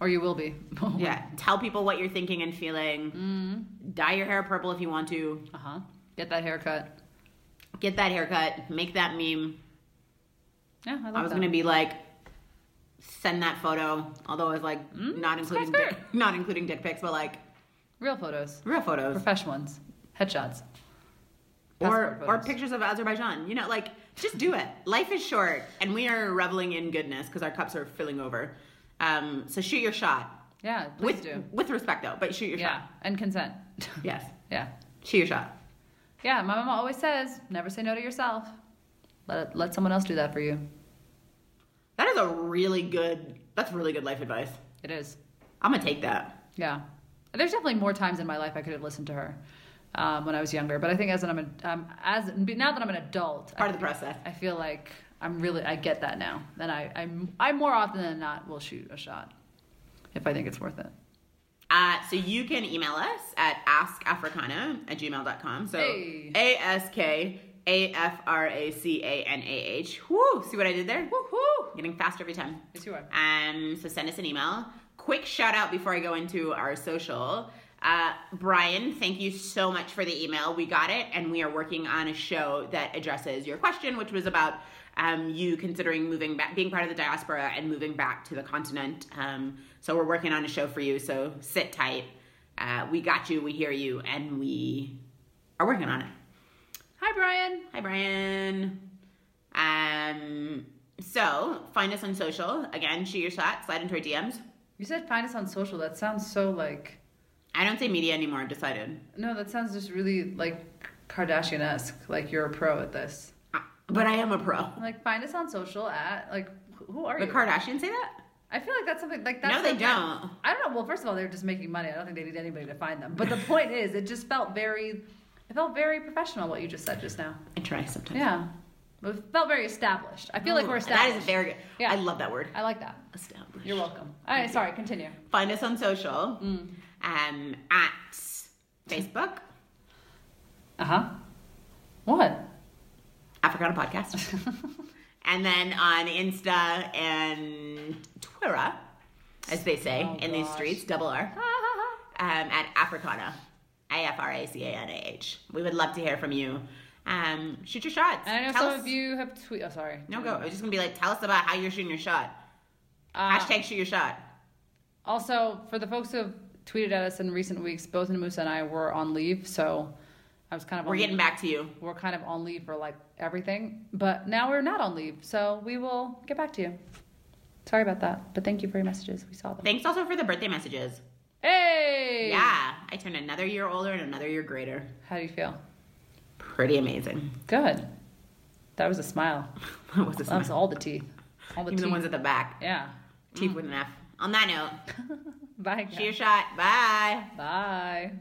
Or you will be. Yeah. Tell people what you're thinking and feeling. Mm-hmm. Dye your hair purple if you want to. Uh huh. Get that haircut. Get that haircut. Make that meme. Yeah, I, love I was that. gonna be like, send that photo. Although I was like, Mm, not including dick, not including dick pics, but like real photos, real photos professional ones, headshots, or or pictures of Azerbaijan. You know, like just do it. Life is short, and we are reveling in goodness because our cups are filling over. Um, so shoot your shot Yeah, please with do. with respect though, but shoot your shot. Yeah, and consent. Yes, yeah. shoot your shot. Yeah, my mama always says, never say no to yourself. Let let someone else do that for you. That is a really good. That's really good life advice. It is. I'm gonna take that. Yeah. There's definitely more times in my life I could have listened to her um, when I was younger, but I think as an, I'm an, um, as now that I'm an adult, Part I, of the process. I feel like I'm really I get that now, and I I'm I more often than not will shoot a shot if I think it's worth it. Uh, so you can email us at askafricana at gmail.com. So Hey. A S K A F R A C A N A H. Woo! See what I did there? Woohoo! Getting faster every time. Yes, you are. Um, so send us an email. Quick shout out before I go into our social. Uh, Brian, thank you so much for the email. We got it, and we are working on a show that addresses your question, which was about um, you considering moving back, being part of the diaspora, and moving back to the continent. Um, so we're working on a show for you. So sit tight. Uh, we got you. We hear you, and we are working on it. Hi, Brian. Hi, Brian. Um, so find us on social. Again, shoot your shot. Slide into our DMs. You said find us on social. That sounds so like I don't say media anymore. I've decided. no. That sounds just really like Kardashian esque. Like you're a pro at this. Uh, But I am a pro. Like find us on social at like who are The you? The Kardashians say that? I feel like that's something like that's No, they don't. I don't know. Well, first of all, they're just making money. I don't think they need anybody to find them. But the point is, it just felt very, it felt very professional what you just said just now. I try sometimes. Yeah, it felt very established. I feel like we're established. That is very good. Yeah. I love that word. I like that. Established. You're welcome. All right, sorry. Continue. Find us on social Mm. um, at Facebook, Uh huh. What? Africana Podcast, and then on Insta and Twitter, as they say Oh, in these streets, double R, um, at Africana, A F R A C A N A H. We would love to hear from you. Um, shoot your shots. And I know Tell some us- of you have tweet. Oh, sorry. No, go. I was just gonna be like, tell us about how you're shooting your shot. Uh, Hashtag shoot your shot. Also, for the folks who have tweeted at us in recent weeks, both Namusa and I were on leave, so I was kind of We're getting back to you. we're kind of on leave for like everything, but now we're not on leave, so we will get back to you. Sorry about that, but thank you for your messages. We saw them. Thanks also for the birthday messages. Hey! Yeah, I turned another year older and another year greater. How do you feel? Pretty amazing. Good. That was a smile. What was this? That was all the teeth. All the Even the ones at the back. yeah. Teeth with an F. On that note, Bye. your shot. Bye. Bye.